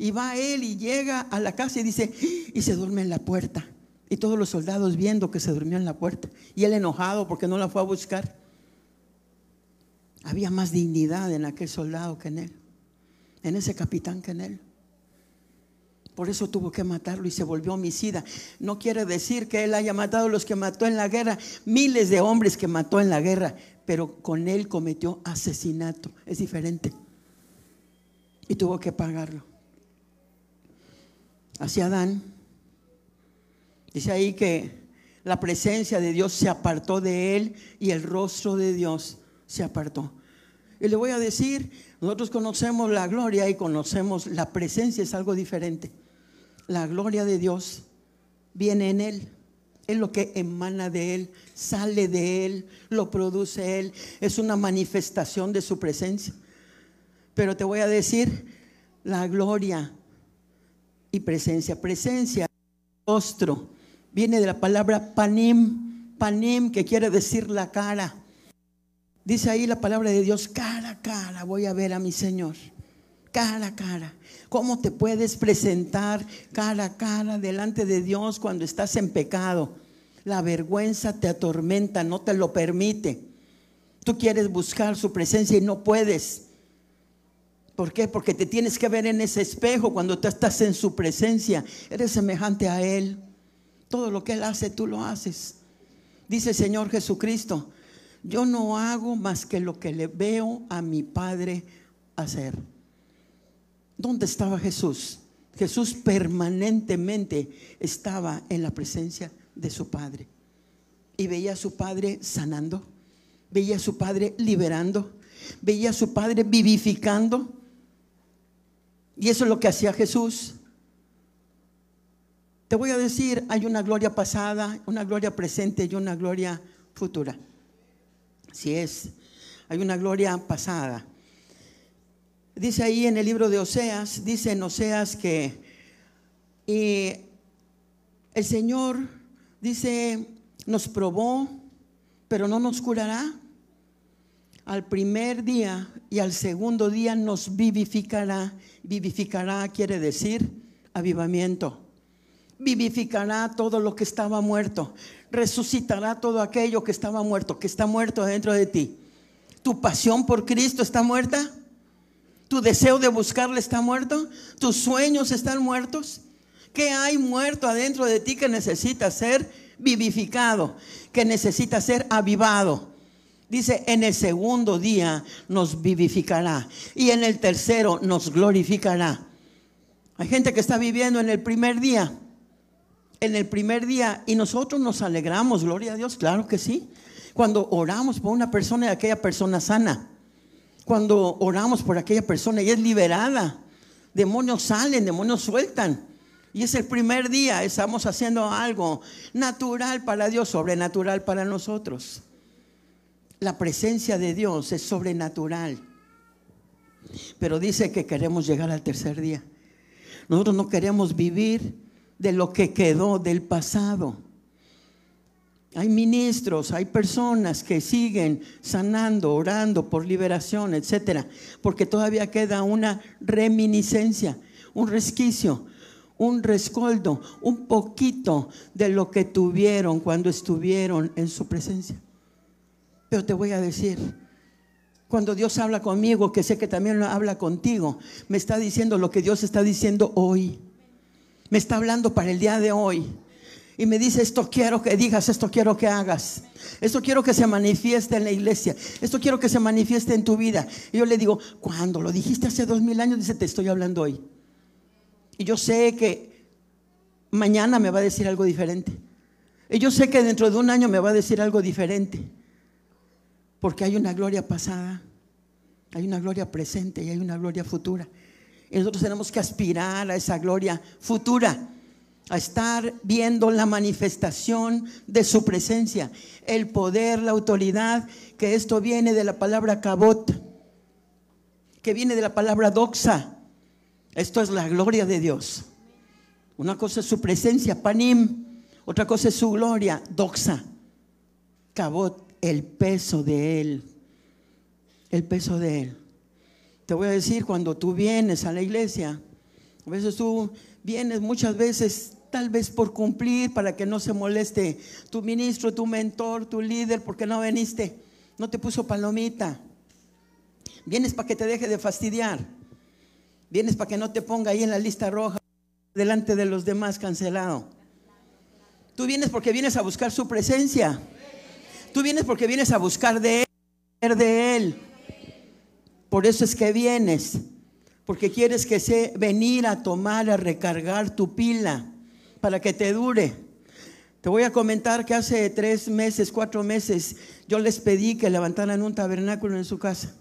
Speaker 4: Y va él y llega a la casa y dice, y se duerme en la puerta. Y todos los soldados viendo que se durmió en la puerta. Y él enojado porque no la fue a buscar. Había más dignidad en aquel soldado que en él. En ese capitán que en él. Por eso tuvo que matarlo y se volvió homicida. No quiere decir que él haya matado a los que mató en la guerra, miles de hombres que mató en la guerra, pero con él cometió asesinato. Es diferente. Y tuvo que pagarlo. Hacia Adán, dice ahí que la presencia de Dios se apartó de él y el rostro de Dios se apartó. Y le voy a decir, nosotros conocemos la gloria y conocemos la presencia, es algo diferente. La gloria de Dios viene en Él. Es lo que emana de Él, sale de Él, lo produce Él. Es una manifestación de su presencia. Pero te voy a decir, la gloria y presencia. Presencia, rostro, viene de la palabra panim, panim, que quiere decir la cara. Dice ahí la palabra de Dios, cara a cara voy a ver a mi Señor. Cara a cara. ¿Cómo te puedes presentar cara a cara delante de Dios cuando estás en pecado? La vergüenza te atormenta, no te lo permite. Tú quieres buscar su presencia y no puedes. ¿Por qué? Porque te tienes que ver en ese espejo cuando tú estás en su presencia. Eres semejante a Él. Todo lo que Él hace, tú lo haces. Dice el Señor Jesucristo, yo no hago más que lo que le veo a mi Padre hacer. ¿Dónde estaba Jesús? Jesús permanentemente estaba en la presencia de su Padre. Y veía a su Padre sanando, veía a su Padre liberando, veía a su Padre vivificando. Y eso es lo que hacía Jesús. Te voy a decir, hay una gloria pasada, una gloria presente y una gloria futura. Así es, hay una gloria pasada. Dice ahí en el libro de Oseas, dice en Oseas que el Señor, dice, nos probó, pero no nos curará. Al primer día y al segundo día nos vivificará. Vivificará quiere decir avivamiento. Vivificará todo lo que estaba muerto. Resucitará todo aquello que estaba muerto, que está muerto dentro de ti. ¿Tu pasión por Cristo está muerta? ¿Tu deseo de buscarle está muerto? ¿Tus sueños están muertos? ¿Qué hay muerto adentro de ti que necesita ser vivificado? Que necesita ser avivado. Dice, en el segundo día nos vivificará y en el tercero nos glorificará. Hay gente que está viviendo en el primer día, en el primer día y nosotros nos alegramos, gloria a Dios, claro que sí. Cuando oramos por una persona y aquella persona sana cuando oramos por aquella persona y es liberada. Demonios salen, demonios sueltan. Y es el primer día, estamos haciendo algo natural para Dios, sobrenatural para nosotros. La presencia de Dios es sobrenatural. Pero dice que queremos llegar al tercer día. Nosotros no queremos vivir de lo que quedó del pasado. Hay ministros, hay personas que siguen sanando, orando por liberación, etcétera, porque todavía queda una reminiscencia, un resquicio, un rescoldo, un poquito de lo que tuvieron cuando estuvieron en su presencia. Pero te voy a decir, cuando Dios habla conmigo, que sé que también habla contigo, me está diciendo lo que Dios está diciendo hoy. Me está hablando para el día de hoy y me dice, esto quiero que digas, esto quiero que hagas, esto quiero que se manifieste en la iglesia, esto quiero que se manifieste en tu vida. Y yo le digo, cuando lo dijiste hace dos mil años, dice, te estoy hablando hoy. Y yo sé que mañana me va a decir algo diferente. Y yo sé que dentro de un año me va a decir algo diferente. Porque hay una gloria pasada, hay una gloria presente y hay una gloria futura. Y nosotros tenemos que aspirar a esa gloria futura a estar viendo la manifestación de su presencia, el poder, la autoridad, que esto viene de la palabra cabot, que viene de la palabra doxa. Esto es la gloria de Dios. Una cosa es su presencia, panim, otra cosa es su gloria, doxa. Cabot, el peso de Él, el peso de Él. Te voy a decir, cuando tú vienes a la iglesia, a veces tú vienes muchas veces tal vez por cumplir, para que no se moleste tu ministro, tu mentor, tu líder, porque no veniste, no te puso palomita. Vienes para que te deje de fastidiar. Vienes para que no te ponga ahí en la lista roja delante de los demás cancelado. Tú vienes porque vienes a buscar su presencia. Tú vienes porque vienes a buscar de él, de él. Por eso es que vienes, porque quieres que se venir a tomar, a recargar tu pila para que te dure. Te voy a comentar que hace tres meses, cuatro meses, yo les pedí que levantaran un tabernáculo en su casa.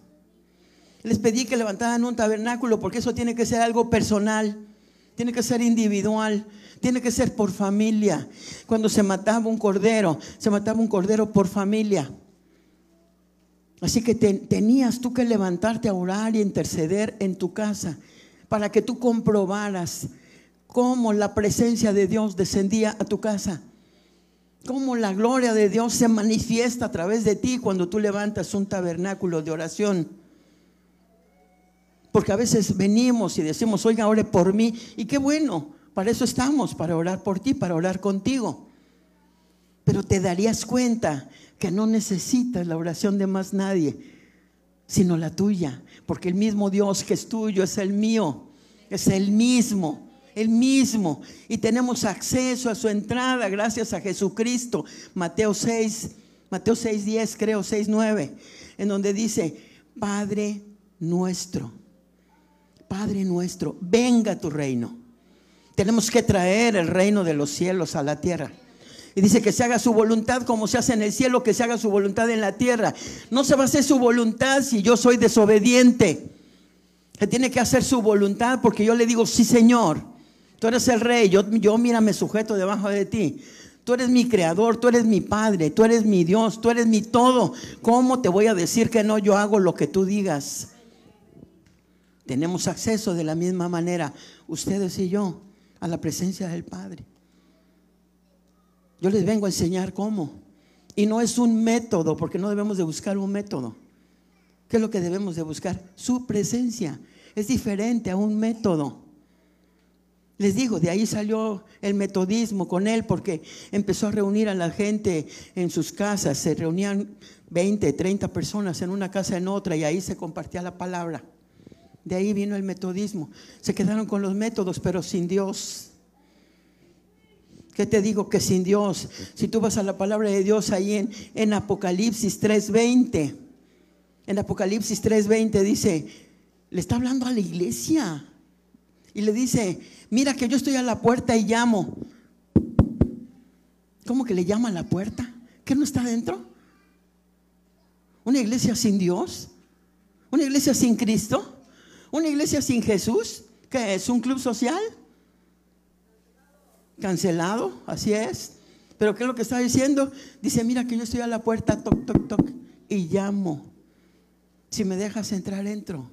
Speaker 4: Les pedí que levantaran un tabernáculo porque eso tiene que ser algo personal, tiene que ser individual, tiene que ser por familia. Cuando se mataba un cordero, se mataba un cordero por familia. Así que tenías tú que levantarte a orar y interceder en tu casa para que tú comprobaras cómo la presencia de Dios descendía a tu casa. Cómo la gloria de Dios se manifiesta a través de ti cuando tú levantas un tabernáculo de oración. Porque a veces venimos y decimos, oiga, ore por mí. Y qué bueno, para eso estamos, para orar por ti, para orar contigo. Pero te darías cuenta que no necesitas la oración de más nadie, sino la tuya. Porque el mismo Dios que es tuyo es el mío, es el mismo el mismo. Y tenemos acceso a su entrada gracias a Jesucristo. Mateo 6, Mateo 6, 10, creo, 6, 9, en donde dice, Padre nuestro, Padre nuestro, venga tu reino. Tenemos que traer el reino de los cielos a la tierra. Y dice que se haga su voluntad como se hace en el cielo, que se haga su voluntad en la tierra. No se va a hacer su voluntad si yo soy desobediente. Se tiene que hacer su voluntad porque yo le digo, sí Señor. Tú eres el rey, yo, yo mira, me sujeto debajo de ti. Tú eres mi creador, tú eres mi padre, tú eres mi Dios, tú eres mi todo. ¿Cómo te voy a decir que no? Yo hago lo que tú digas. Tenemos acceso de la misma manera, ustedes y yo, a la presencia del Padre. Yo les vengo a enseñar cómo. Y no es un método, porque no debemos de buscar un método. ¿Qué es lo que debemos de buscar? Su presencia. Es diferente a un método. Les digo, de ahí salió el metodismo con él porque empezó a reunir a la gente en sus casas. Se reunían 20, 30 personas en una casa en otra y ahí se compartía la palabra. De ahí vino el metodismo. Se quedaron con los métodos, pero sin Dios. ¿Qué te digo? Que sin Dios. Si tú vas a la palabra de Dios ahí en, en Apocalipsis 3.20, en Apocalipsis 3.20 dice, le está hablando a la iglesia. Y le dice, mira que yo estoy a la puerta y llamo. ¿Cómo que le llama a la puerta? ¿Qué no está dentro? ¿Una iglesia sin Dios? ¿Una iglesia sin Cristo? ¿Una iglesia sin Jesús? ¿Qué es? ¿Un club social? Cancelado, así es. Pero ¿qué es lo que está diciendo? Dice, mira que yo estoy a la puerta, toc, toc, toc, y llamo. Si me dejas entrar, entro.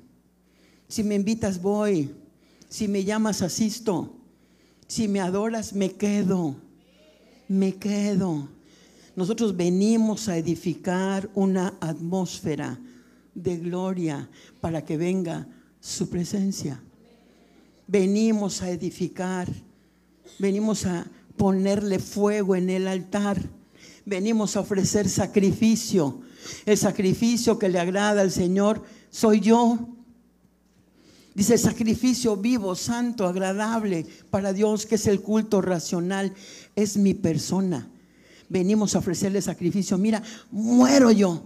Speaker 4: Si me invitas, voy. Si me llamas, asisto. Si me adoras, me quedo. Me quedo. Nosotros venimos a edificar una atmósfera de gloria para que venga su presencia. Venimos a edificar. Venimos a ponerle fuego en el altar. Venimos a ofrecer sacrificio. El sacrificio que le agrada al Señor soy yo. Dice, sacrificio vivo, santo, agradable para Dios, que es el culto racional, es mi persona. Venimos a ofrecerle sacrificio. Mira, muero yo,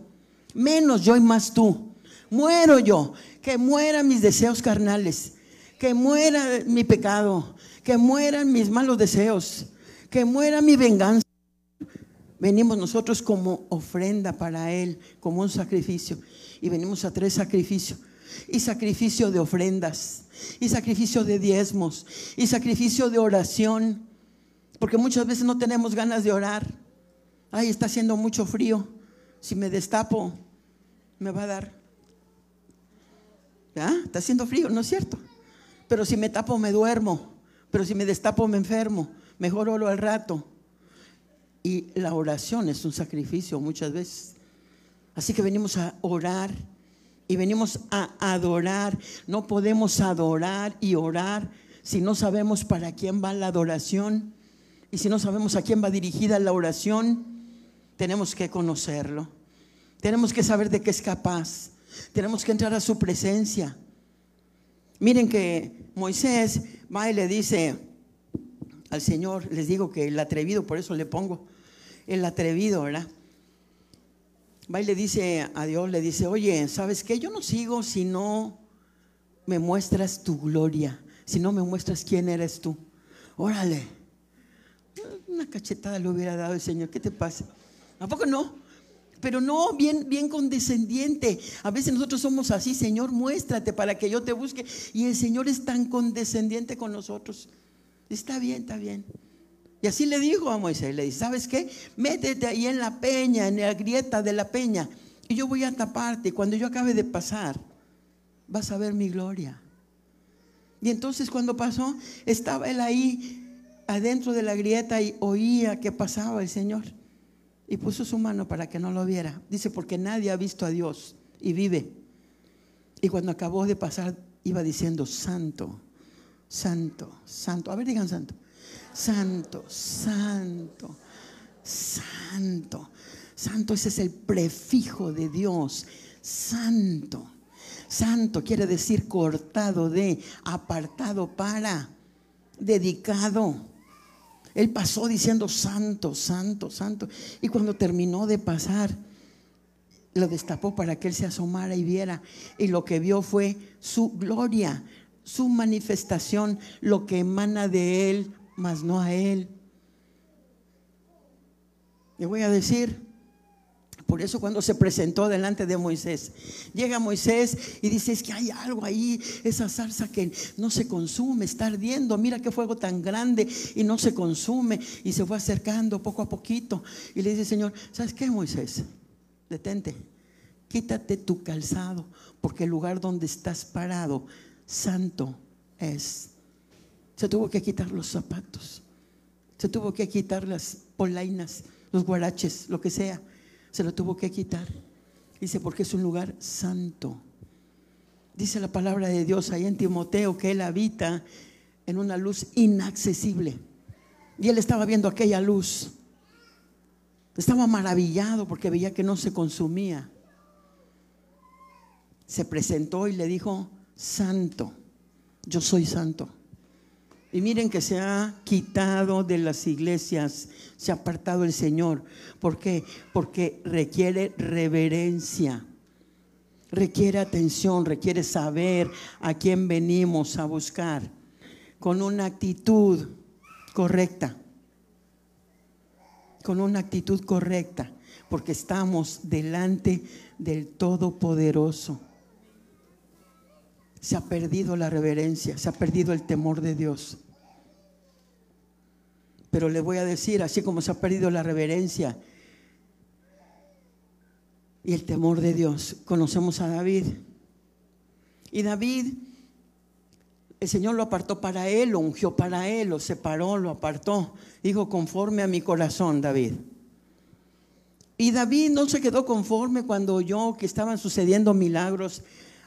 Speaker 4: menos yo y más tú. Muero yo, que mueran mis deseos carnales, que muera mi pecado, que mueran mis malos deseos, que muera mi venganza. Venimos nosotros como ofrenda para Él, como un sacrificio. Y venimos a tres sacrificios y sacrificio de ofrendas, y sacrificio de diezmos, y sacrificio de oración. Porque muchas veces no tenemos ganas de orar. Ay, está haciendo mucho frío. Si me destapo, me va a dar. ¿Ah? Está haciendo frío, ¿no es cierto? Pero si me tapo, me duermo. Pero si me destapo, me enfermo. Mejor oro al rato. Y la oración es un sacrificio muchas veces. Así que venimos a orar y venimos a adorar. No podemos adorar y orar si no sabemos para quién va la adoración y si no sabemos a quién va dirigida la oración. Tenemos que conocerlo. Tenemos que saber de qué es capaz. Tenemos que entrar a su presencia. Miren que Moisés va y le dice al Señor, les digo que el atrevido, por eso le pongo el atrevido, ¿verdad? Va y le dice a Dios, le dice, oye, ¿sabes qué? Yo no sigo si no me muestras tu gloria, si no me muestras quién eres tú. Órale. Una cachetada le hubiera dado el Señor, ¿qué te pasa? ¿A poco no? Pero no, bien, bien condescendiente. A veces nosotros somos así, Señor, muéstrate para que yo te busque. Y el Señor es tan condescendiente con nosotros. Está bien, está bien. Y así le dijo a Moisés, le dice, ¿sabes qué? Métete ahí en la peña, en la grieta de la peña, y yo voy a taparte. Y cuando yo acabe de pasar, vas a ver mi gloria. Y entonces cuando pasó, estaba él ahí adentro de la grieta y oía que pasaba el Señor. Y puso su mano para que no lo viera. Dice, porque nadie ha visto a Dios y vive. Y cuando acabó de pasar, iba diciendo, santo, santo, santo. A ver, digan santo. Santo, santo, santo. Santo, ese es el prefijo de Dios. Santo. Santo quiere decir cortado de, apartado para, dedicado. Él pasó diciendo santo, santo, santo. Y cuando terminó de pasar, lo destapó para que él se asomara y viera. Y lo que vio fue su gloria, su manifestación, lo que emana de él, mas no a él. Le voy a decir, por eso cuando se presentó delante de Moisés, llega Moisés y dice, es que hay algo ahí, esa salsa que no se consume, está ardiendo, mira qué fuego tan grande y no se consume. Y se fue acercando poco a poquito y le dice, Señor, ¿sabes qué Moisés? Detente, quítate tu calzado, porque el lugar donde estás parado, santo es. Se tuvo que quitar los zapatos, se tuvo que quitar las polainas, los guaraches, lo que sea se lo tuvo que quitar. Dice, porque es un lugar santo. Dice la palabra de Dios ahí en Timoteo que él habita en una luz inaccesible. Y él estaba viendo aquella luz. Estaba maravillado porque veía que no se consumía. Se presentó y le dijo, santo, yo soy santo. Y miren que se ha quitado de las iglesias, se ha apartado el Señor. ¿Por qué? Porque requiere reverencia, requiere atención, requiere saber a quién venimos a buscar con una actitud correcta. Con una actitud correcta, porque estamos delante del Todopoderoso se ha perdido la reverencia, se ha perdido el temor de Dios. Pero le voy a decir, así como se ha perdido la reverencia y el temor de Dios, conocemos a David. Y David, el Señor lo apartó para él, lo ungió para él, lo separó, lo apartó. Dijo, conforme a mi corazón, David. Y David no se quedó conforme cuando oyó que estaban sucediendo milagros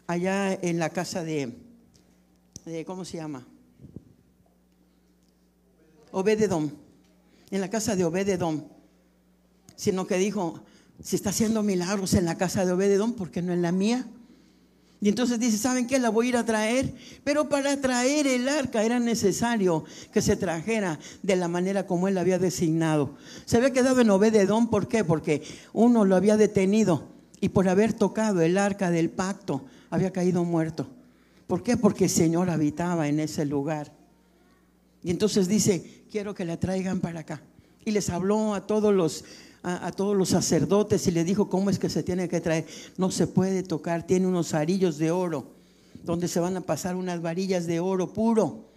Speaker 4: allá en la casa de, ¿cómo se llama? Obededom, en la casa de Obededom, sino que dijo, si está haciendo milagros en la casa de Obededom, ¿por qué no en la mía? Y entonces dice, ¿saben qué? La voy a ir a traer. Pero para traer el arca era necesario que se trajera de la manera como él la había designado. Se había quedado en Obededón, ¿por qué? Porque uno lo había detenido y por haber tocado el arca del pacto había caído muerto. ¿Por qué? Porque el Señor habitaba en ese lugar. Y entonces dice, quiero que la traigan para acá. Y les habló a todos los a, todos los sacerdotes y le dijo cómo es que se tiene que traer. No se puede tocar, tiene unos arillos de oro donde se van a pasar unas varillas de oro puro.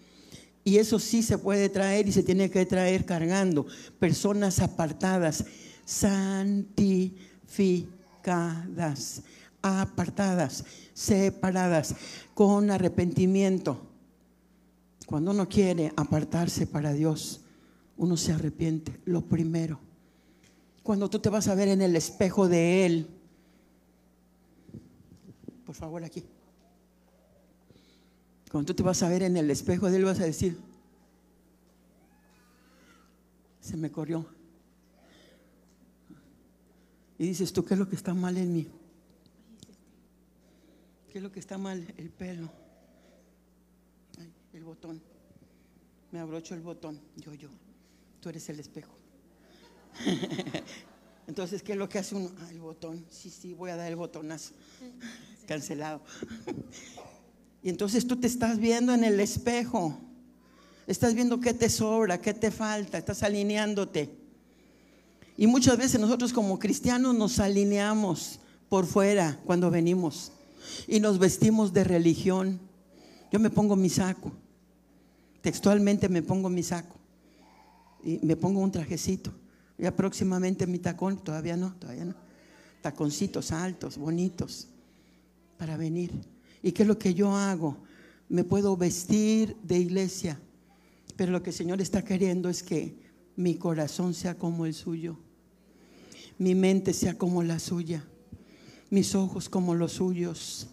Speaker 4: Y eso sí se puede traer y se tiene que traer cargando. Personas apartadas, santificadas, apartadas, separadas, con arrepentimiento. Cuando uno quiere apartarse para Dios, uno se arrepiente, lo primero. Cuando tú te vas a ver en el espejo de Él, por favor aquí. Cuando tú te vas a ver en el espejo de Él, vas a decir, se me corrió. Y dices tú, ¿qué es lo que está mal en mí? ¿Qué es lo que está mal? El pelo. El botón. Me abrocho el botón. Yo, yo. Tú eres el espejo. [laughs] Entonces, ¿qué es lo que hace uno? Ah, el botón. Sí, sí, voy a dar el botonazo. Cancelado. [laughs] Y entonces tú te estás viendo en el espejo. Estás viendo qué te sobra, qué te falta. Estás alineándote. Y muchas veces nosotros como cristianos nos alineamos por fuera cuando venimos. Y nos vestimos de religión. Yo me pongo mi saco. Textualmente me pongo mi saco. Y me pongo un trajecito. Ya próximamente mi tacón, todavía no, todavía no. Taconcitos altos, bonitos, para venir. ¿Y qué es lo que yo hago? Me puedo vestir de iglesia, pero lo que el Señor está queriendo es que mi corazón sea como el suyo, mi mente sea como la suya, mis ojos como los suyos,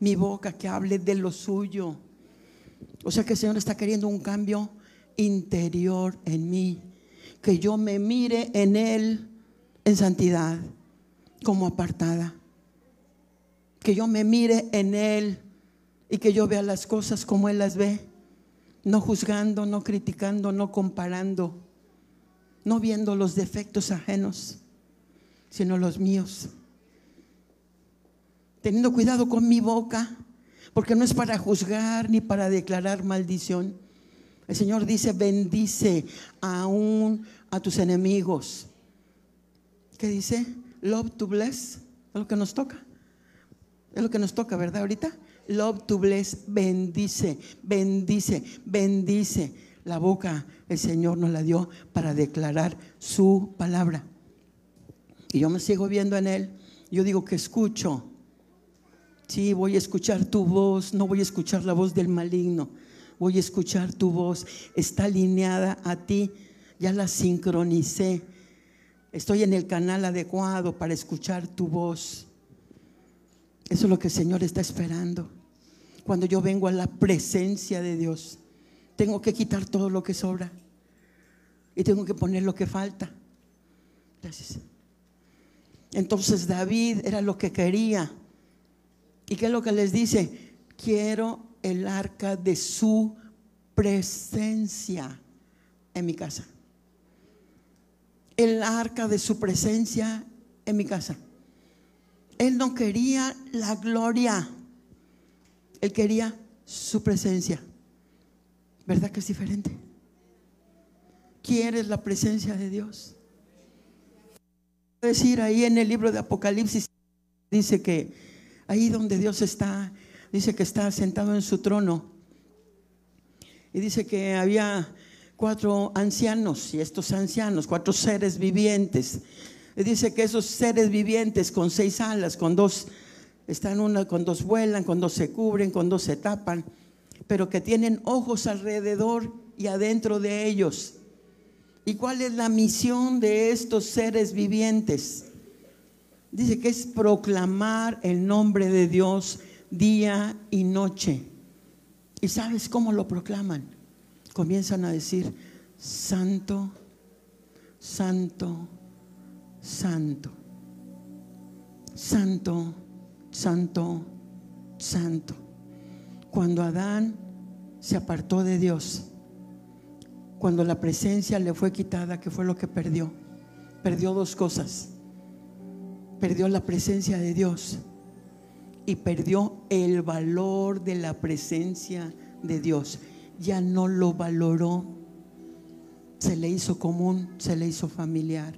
Speaker 4: mi boca que hable de lo suyo. O sea que el Señor está queriendo un cambio interior en mí, que yo me mire en Él en santidad, como apartada, que yo me mire en Él y que yo vea las cosas como Él las ve, no juzgando, no criticando, no comparando, no viendo los defectos ajenos, sino los míos. Teniendo cuidado con mi boca, porque no es para juzgar ni para declarar maldición. El Señor dice, bendice aún a tus enemigos. ¿Qué dice? Love to bless. Es lo que nos toca. Es lo que nos toca, ¿verdad? Ahorita. Love to bless. Bendice, bendice, bendice. La boca el Señor nos la dio para declarar su palabra. Y yo me sigo viendo en Él. Yo digo que escucho. Sí, voy a escuchar tu voz. No voy a escuchar la voz del maligno voy a escuchar tu voz, está alineada a ti, ya la sincronicé, estoy en el canal adecuado para escuchar tu voz. Eso es lo que el Señor está esperando. Cuando yo vengo a la presencia de Dios, tengo que quitar todo lo que sobra y tengo que poner lo que falta. Gracias. Entonces David era lo que quería. ¿Y qué es lo que les dice? Quiero el arca de su presencia en mi casa. El arca de su presencia en mi casa. Él no quería la gloria, él quería su presencia. ¿Verdad que es diferente? ¿Quieres la presencia de Dios? Decir ahí en el libro de Apocalipsis dice que ahí donde Dios está dice que está sentado en su trono. Y dice que había cuatro ancianos, y estos ancianos, cuatro seres vivientes. Y dice que esos seres vivientes con seis alas, con dos, están una, con dos vuelan, con dos se cubren, con dos se tapan, pero que tienen ojos alrededor y adentro de ellos. ¿Y cuál es la misión de estos seres vivientes? Dice que es proclamar el nombre de Dios día y noche. ¿Y sabes cómo lo proclaman? Comienzan a decir, santo, santo, santo, santo, santo, santo. Cuando Adán se apartó de Dios, cuando la presencia le fue quitada, ¿qué fue lo que perdió? Perdió dos cosas. Perdió la presencia de Dios y perdió el valor de la presencia de Dios. Ya no lo valoró. Se le hizo común, se le hizo familiar.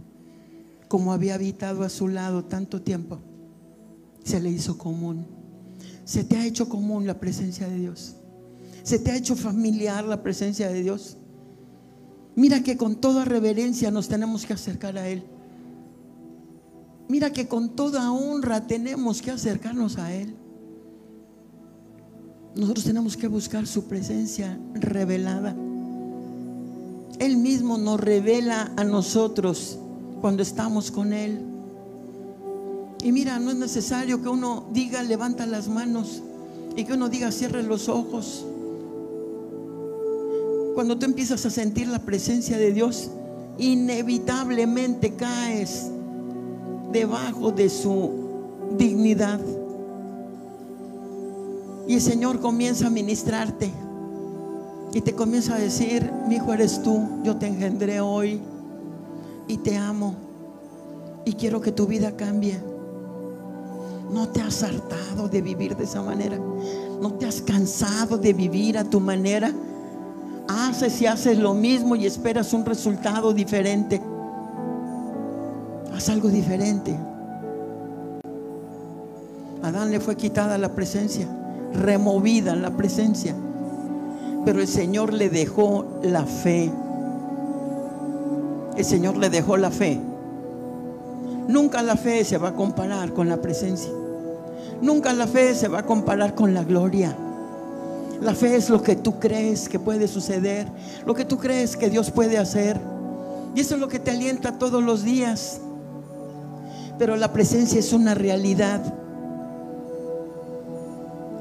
Speaker 4: Como había habitado a su lado tanto tiempo, se le hizo común. Se te ha hecho común la presencia de Dios. ¿Se te ha hecho familiar la presencia de Dios? Mira que con toda reverencia nos tenemos que acercar a Él. Mira que con toda honra tenemos que acercarnos a Él. Nosotros tenemos que buscar su presencia revelada. Él mismo nos revela a nosotros cuando estamos con Él. Y mira, no es necesario que uno diga levanta las manos y que uno diga cierre los ojos. Cuando tú empiezas a sentir la presencia de Dios, inevitablemente caes debajo de su dignidad. Y el Señor comienza a ministrarte. Y te comienza a decir, mi hijo eres tú, yo te engendré hoy y te amo. Y quiero que tu vida cambie. No te has hartado de vivir de esa manera. No te has cansado de vivir a tu manera. Haces y haces lo mismo y esperas un resultado diferente. Haz algo diferente. Adán le fue quitada la presencia, removida la presencia. Pero el Señor le dejó la fe. El Señor le dejó la fe. Nunca la fe se va a comparar con la presencia. Nunca la fe se va a comparar con la gloria. La fe es lo que tú crees que puede suceder, lo que tú crees que Dios puede hacer. Y eso es lo que te alienta todos los días. Pero la presencia es una realidad.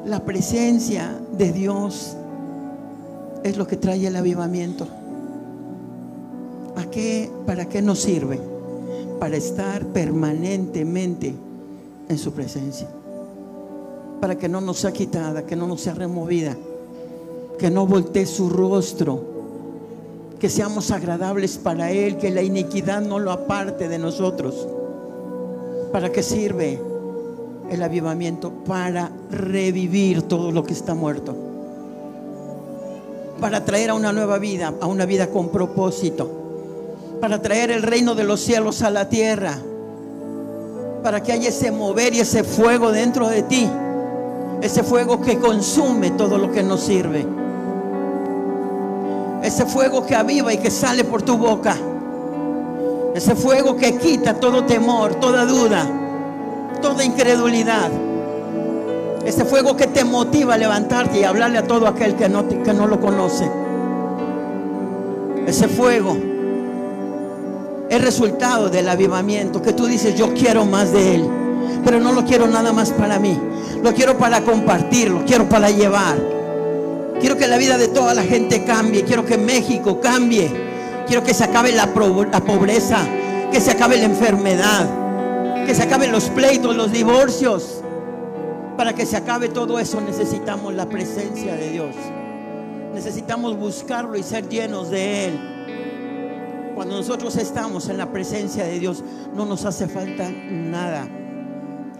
Speaker 4: La presencia de Dios es lo que trae el avivamiento. ¿A qué, ¿Para qué nos sirve? Para estar permanentemente en su presencia. Para que no nos sea quitada, que no nos sea removida, que no voltee su rostro, que seamos agradables para Él, que la iniquidad no lo aparte de nosotros. ¿Para qué sirve el avivamiento? Para revivir todo lo que está muerto. Para traer a una nueva vida, a una vida con propósito. Para traer el reino de los cielos a la tierra, para que haya ese mover y ese fuego dentro de ti, ese fuego que consume todo lo que nos sirve, ese fuego que aviva y que sale por tu boca, ese fuego que quita todo temor, toda duda, toda incredulidad. Ese fuego que te motiva a levantarte y hablarle a todo aquel que no, que no lo conoce. Ese fuego el resultado del avivamiento, que tú dices, yo quiero más de Él, pero no lo quiero nada más para mí, lo quiero para compartir, lo quiero para llevar. Quiero que la vida de toda la gente cambie, quiero que México cambie, quiero que se acabe la, pobreza, que se acabe la enfermedad, que se acaben los pleitos, los divorcios. Para que se acabe todo eso necesitamos la presencia de Dios. Necesitamos buscarlo y ser llenos de Él. Cuando nosotros estamos en la presencia de Dios, no nos hace falta nada.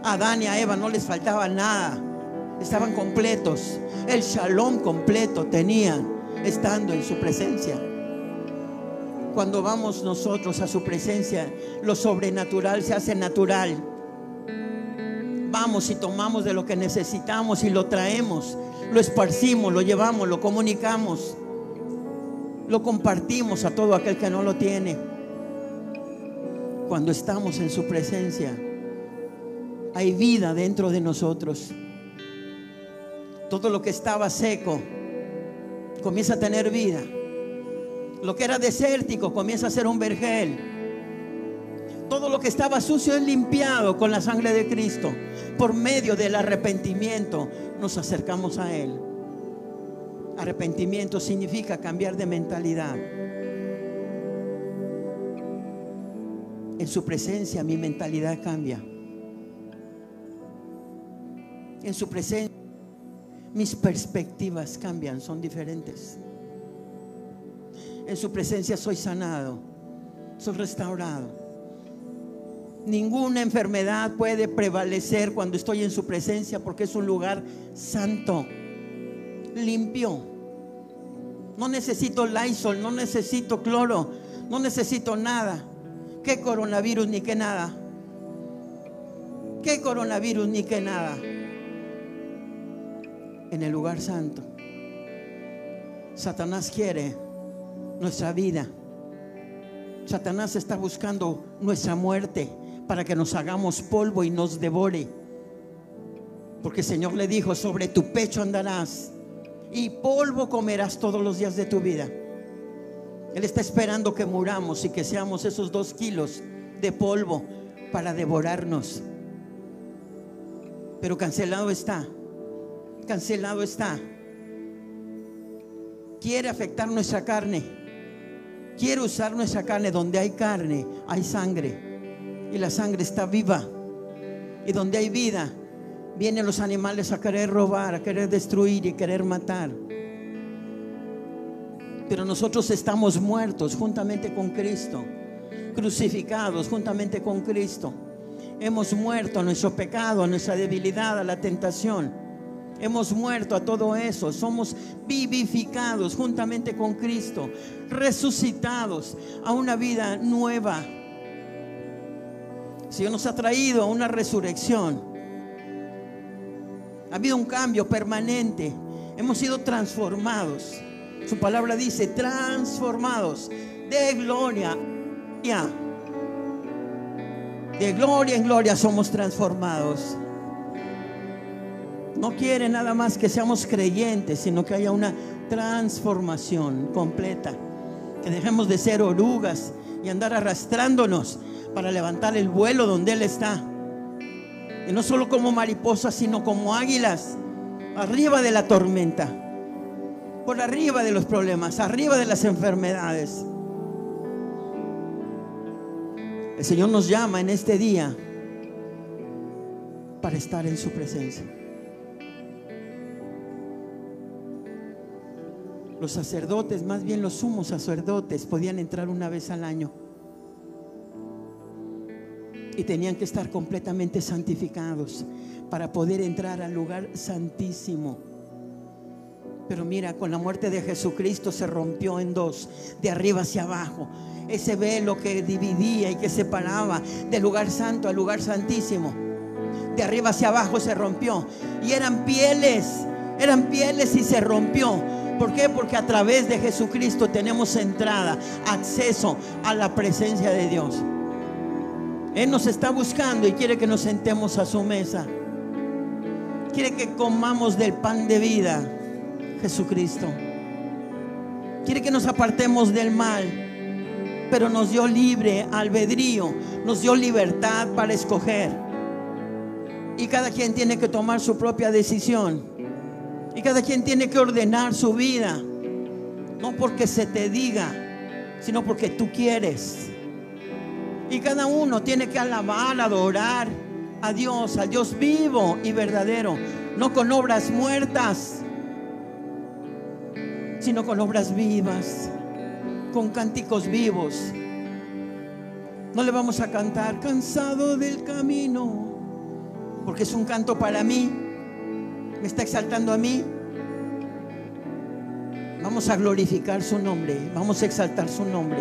Speaker 4: A Adán y a Eva no les faltaba nada. Estaban completos. El shalom completo tenían estando en su presencia. Cuando vamos nosotros a su presencia, lo sobrenatural se hace natural. Vamos y tomamos de lo que necesitamos y lo traemos, lo esparcimos, lo llevamos, lo comunicamos lo compartimos a todo aquel que no lo tiene. Cuando estamos en su presencia, hay vida dentro de nosotros. Todo lo que estaba seco comienza a tener vida. Lo que era desértico comienza a ser un vergel. Todo lo que estaba sucio es limpiado con la sangre de Cristo. Por medio del arrepentimiento nos acercamos a Él. Arrepentimiento significa cambiar de mentalidad. En su presencia mi mentalidad cambia. En su presencia mis perspectivas cambian, son diferentes. En su presencia soy sanado, soy restaurado. Ninguna enfermedad puede prevalecer cuando estoy en su presencia porque es un lugar santo limpio. No necesito Lysol, no necesito cloro, no necesito nada. ¿Qué coronavirus ni qué nada? ¿Qué coronavirus ni qué nada? En el lugar santo Satanás quiere nuestra vida. Satanás está buscando nuestra muerte para que nos hagamos polvo y nos devore. Porque el Señor le dijo, sobre tu pecho andarás y polvo comerás todos los días de tu vida. Él está esperando que muramos y que seamos esos dos kilos de polvo para devorarnos. Pero cancelado está, cancelado está. Quiere afectar nuestra carne. Quiere usar nuestra carne. Donde hay carne, hay sangre. Y la sangre está viva. Y donde hay vida, vienen los animales a querer robar, a querer destruir y querer matar. Pero nosotros estamos muertos juntamente con Cristo, crucificados juntamente con Cristo. Hemos muerto a nuestro pecado, a nuestra debilidad, a la tentación. Hemos muerto a todo eso. Somos vivificados juntamente con Cristo, resucitados a una vida nueva. El Señor nos ha traído a una resurrección. Ha habido un cambio permanente. Hemos sido transformados. Su palabra dice, transformados de gloria. De gloria en gloria somos transformados. No quiere nada más que seamos creyentes, sino que haya una transformación completa. Que dejemos de ser orugas y andar arrastrándonos para levantar el vuelo donde Él está. Y no solo como mariposas, sino como águilas, arriba de la tormenta, por arriba de los problemas, arriba de las enfermedades. El Señor nos llama en este día para estar en su presencia. Los sacerdotes, más bien los sumos sacerdotes, podían entrar una vez al año. Y tenían que estar completamente santificados para poder entrar al lugar santísimo. Pero mira, con la muerte de Jesucristo se rompió en dos, de arriba hacia abajo. Ese velo que dividía y que separaba del lugar santo al lugar santísimo. De arriba hacia abajo se rompió. Y eran pieles, eran pieles y se rompió. ¿Por qué? Porque a través de Jesucristo tenemos entrada, acceso a la presencia de Dios. Él nos está buscando y quiere que nos sentemos a su mesa. Quiere que comamos del pan de vida, Jesucristo. Quiere que nos apartemos del mal, pero nos dio libre albedrío, nos dio libertad para escoger. Y cada quien tiene que tomar su propia decisión. Y cada quien tiene que ordenar su vida. No porque se te diga, sino porque tú quieres. Y cada uno tiene que alabar, adorar a Dios, al Dios vivo y verdadero. No con obras muertas, sino con obras vivas, con cánticos vivos. No le vamos a cantar cansado del camino, porque es un canto para mí. Me está exaltando a mí. Vamos a glorificar su nombre, vamos a exaltar su nombre.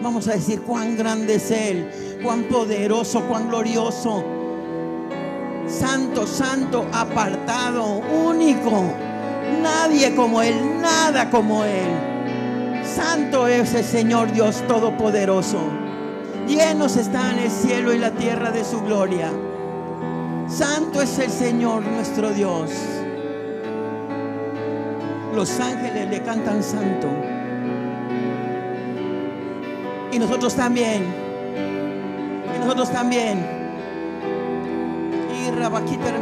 Speaker 4: Vamos a decir cuán grande es Él, cuán poderoso, cuán glorioso. Santo, santo, apartado, único. Nadie como Él, nada como Él. Santo es el Señor Dios Todopoderoso. Llenos están el cielo y la tierra de su gloria. Santo es el Señor nuestro Dios. Los ángeles le cantan santo. Y nosotros también. Y nosotros también. Y rabaquita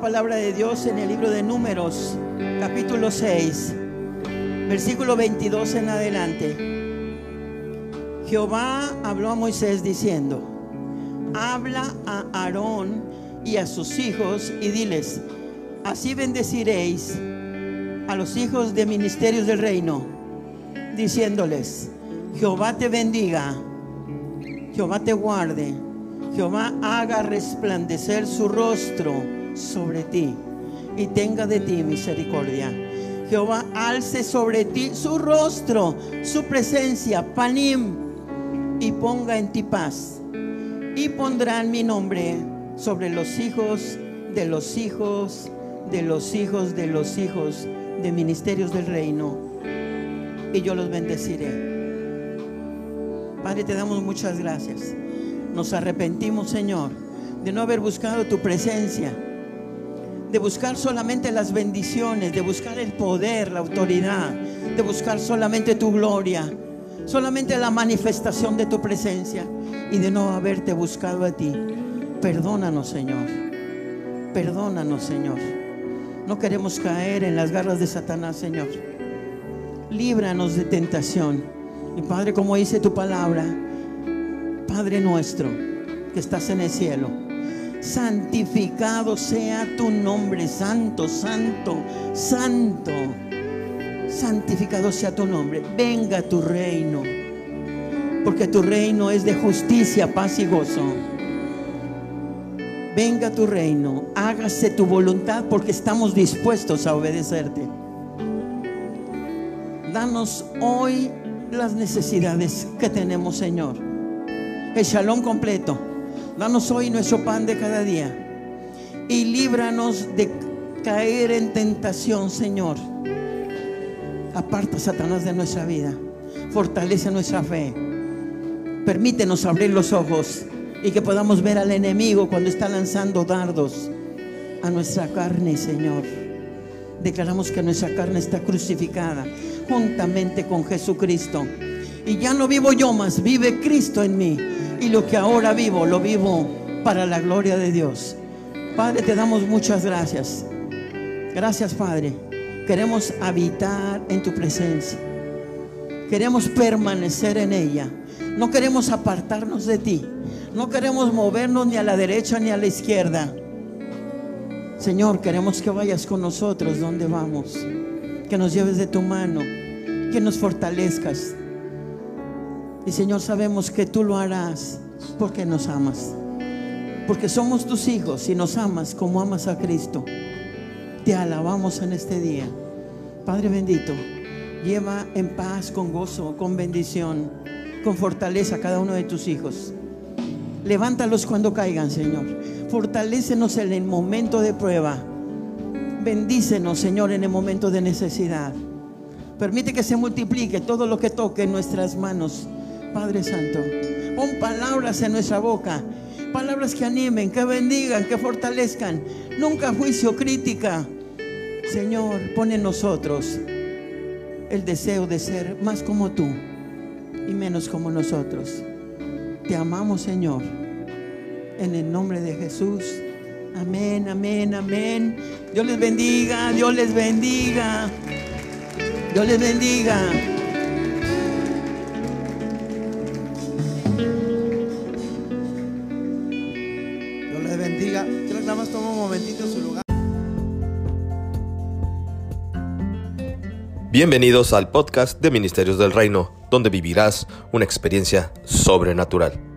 Speaker 4: palabra de Dios en el libro de Números, capítulo 6, versículo 22 en adelante. Jehová habló a Moisés diciendo, habla a Aarón y a sus hijos y diles, así bendeciréis a los hijos de ministerios del reino, diciéndoles, Jehová te bendiga, Jehová te guarde, Jehová haga resplandecer su rostro sobre ti y tenga de ti misericordia. Jehová alce sobre ti su rostro, su presencia, panim, y ponga en ti paz. Y pondrán mi nombre sobre los hijos de los hijos de los hijos de los hijos de ministerios del reino. Y yo los bendeciré. Padre, te damos muchas gracias. Nos arrepentimos, Señor, de no haber buscado tu presencia, de buscar solamente las bendiciones, de buscar el poder, la autoridad, de buscar solamente tu gloria, solamente la manifestación de tu presencia y de no haberte buscado a ti. Perdónanos, Señor. Perdónanos, Señor. No queremos caer en las garras de Satanás, Señor. Líbranos de tentación. Y Padre, como dice tu palabra, Padre nuestro que estás en el cielo, santificado sea tu nombre, santo, santo, santo. Santificado sea tu nombre. Venga tu reino. Porque tu reino es de justicia, paz y gozo. Venga tu reino, hágase tu voluntad porque estamos dispuestos a obedecerte. Danos hoy las necesidades que tenemos, Señor. El shalom completo. Danos hoy nuestro pan de cada día. Y líbranos de caer en tentación, Señor. Aparta Satanás de nuestra vida. Fortalece nuestra fe. Permítenos abrir los ojos y que podamos ver al enemigo cuando está lanzando dardos a nuestra carne, Señor. Declaramos que nuestra carne está crucificada juntamente con Jesucristo. Y ya no vivo yo más, vive Cristo en mí. Y lo que ahora vivo, lo vivo para la gloria de Dios. Padre, te damos muchas gracias. Gracias, Padre. Queremos habitar en tu presencia. Queremos permanecer en ella. No queremos apartarnos de ti. No queremos movernos ni a la derecha ni a la izquierda. Señor, queremos que vayas con nosotros donde vamos. Que nos lleves de tu mano. Que nos fortalezcas. Y Señor, sabemos que tú lo harás porque nos amas. Porque somos tus hijos y nos amas como amas a Cristo. Te alabamos en este día. Padre bendito, lleva en paz, con gozo, con bendición, con fortaleza a cada uno de tus hijos. Levántalos cuando caigan, Señor. Fortalécenos en el momento de prueba. Bendícenos, Señor, en el momento de necesidad. Permite que se multiplique todo lo que toque en nuestras manos. Padre Santo, pon palabras en nuestra boca. Palabras que animen, que bendigan, que fortalezcan. Nunca juicio, crítica. Señor, pon en nosotros el deseo de ser más como tú y menos como nosotros. Te amamos, Señor. En el nombre de Jesús. Amén, amén, amén. Dios les bendiga, Dios les bendiga. Dios les bendiga.
Speaker 1: Bienvenidos al podcast de Ministerios del Reino, donde vivirás una experiencia sobrenatural.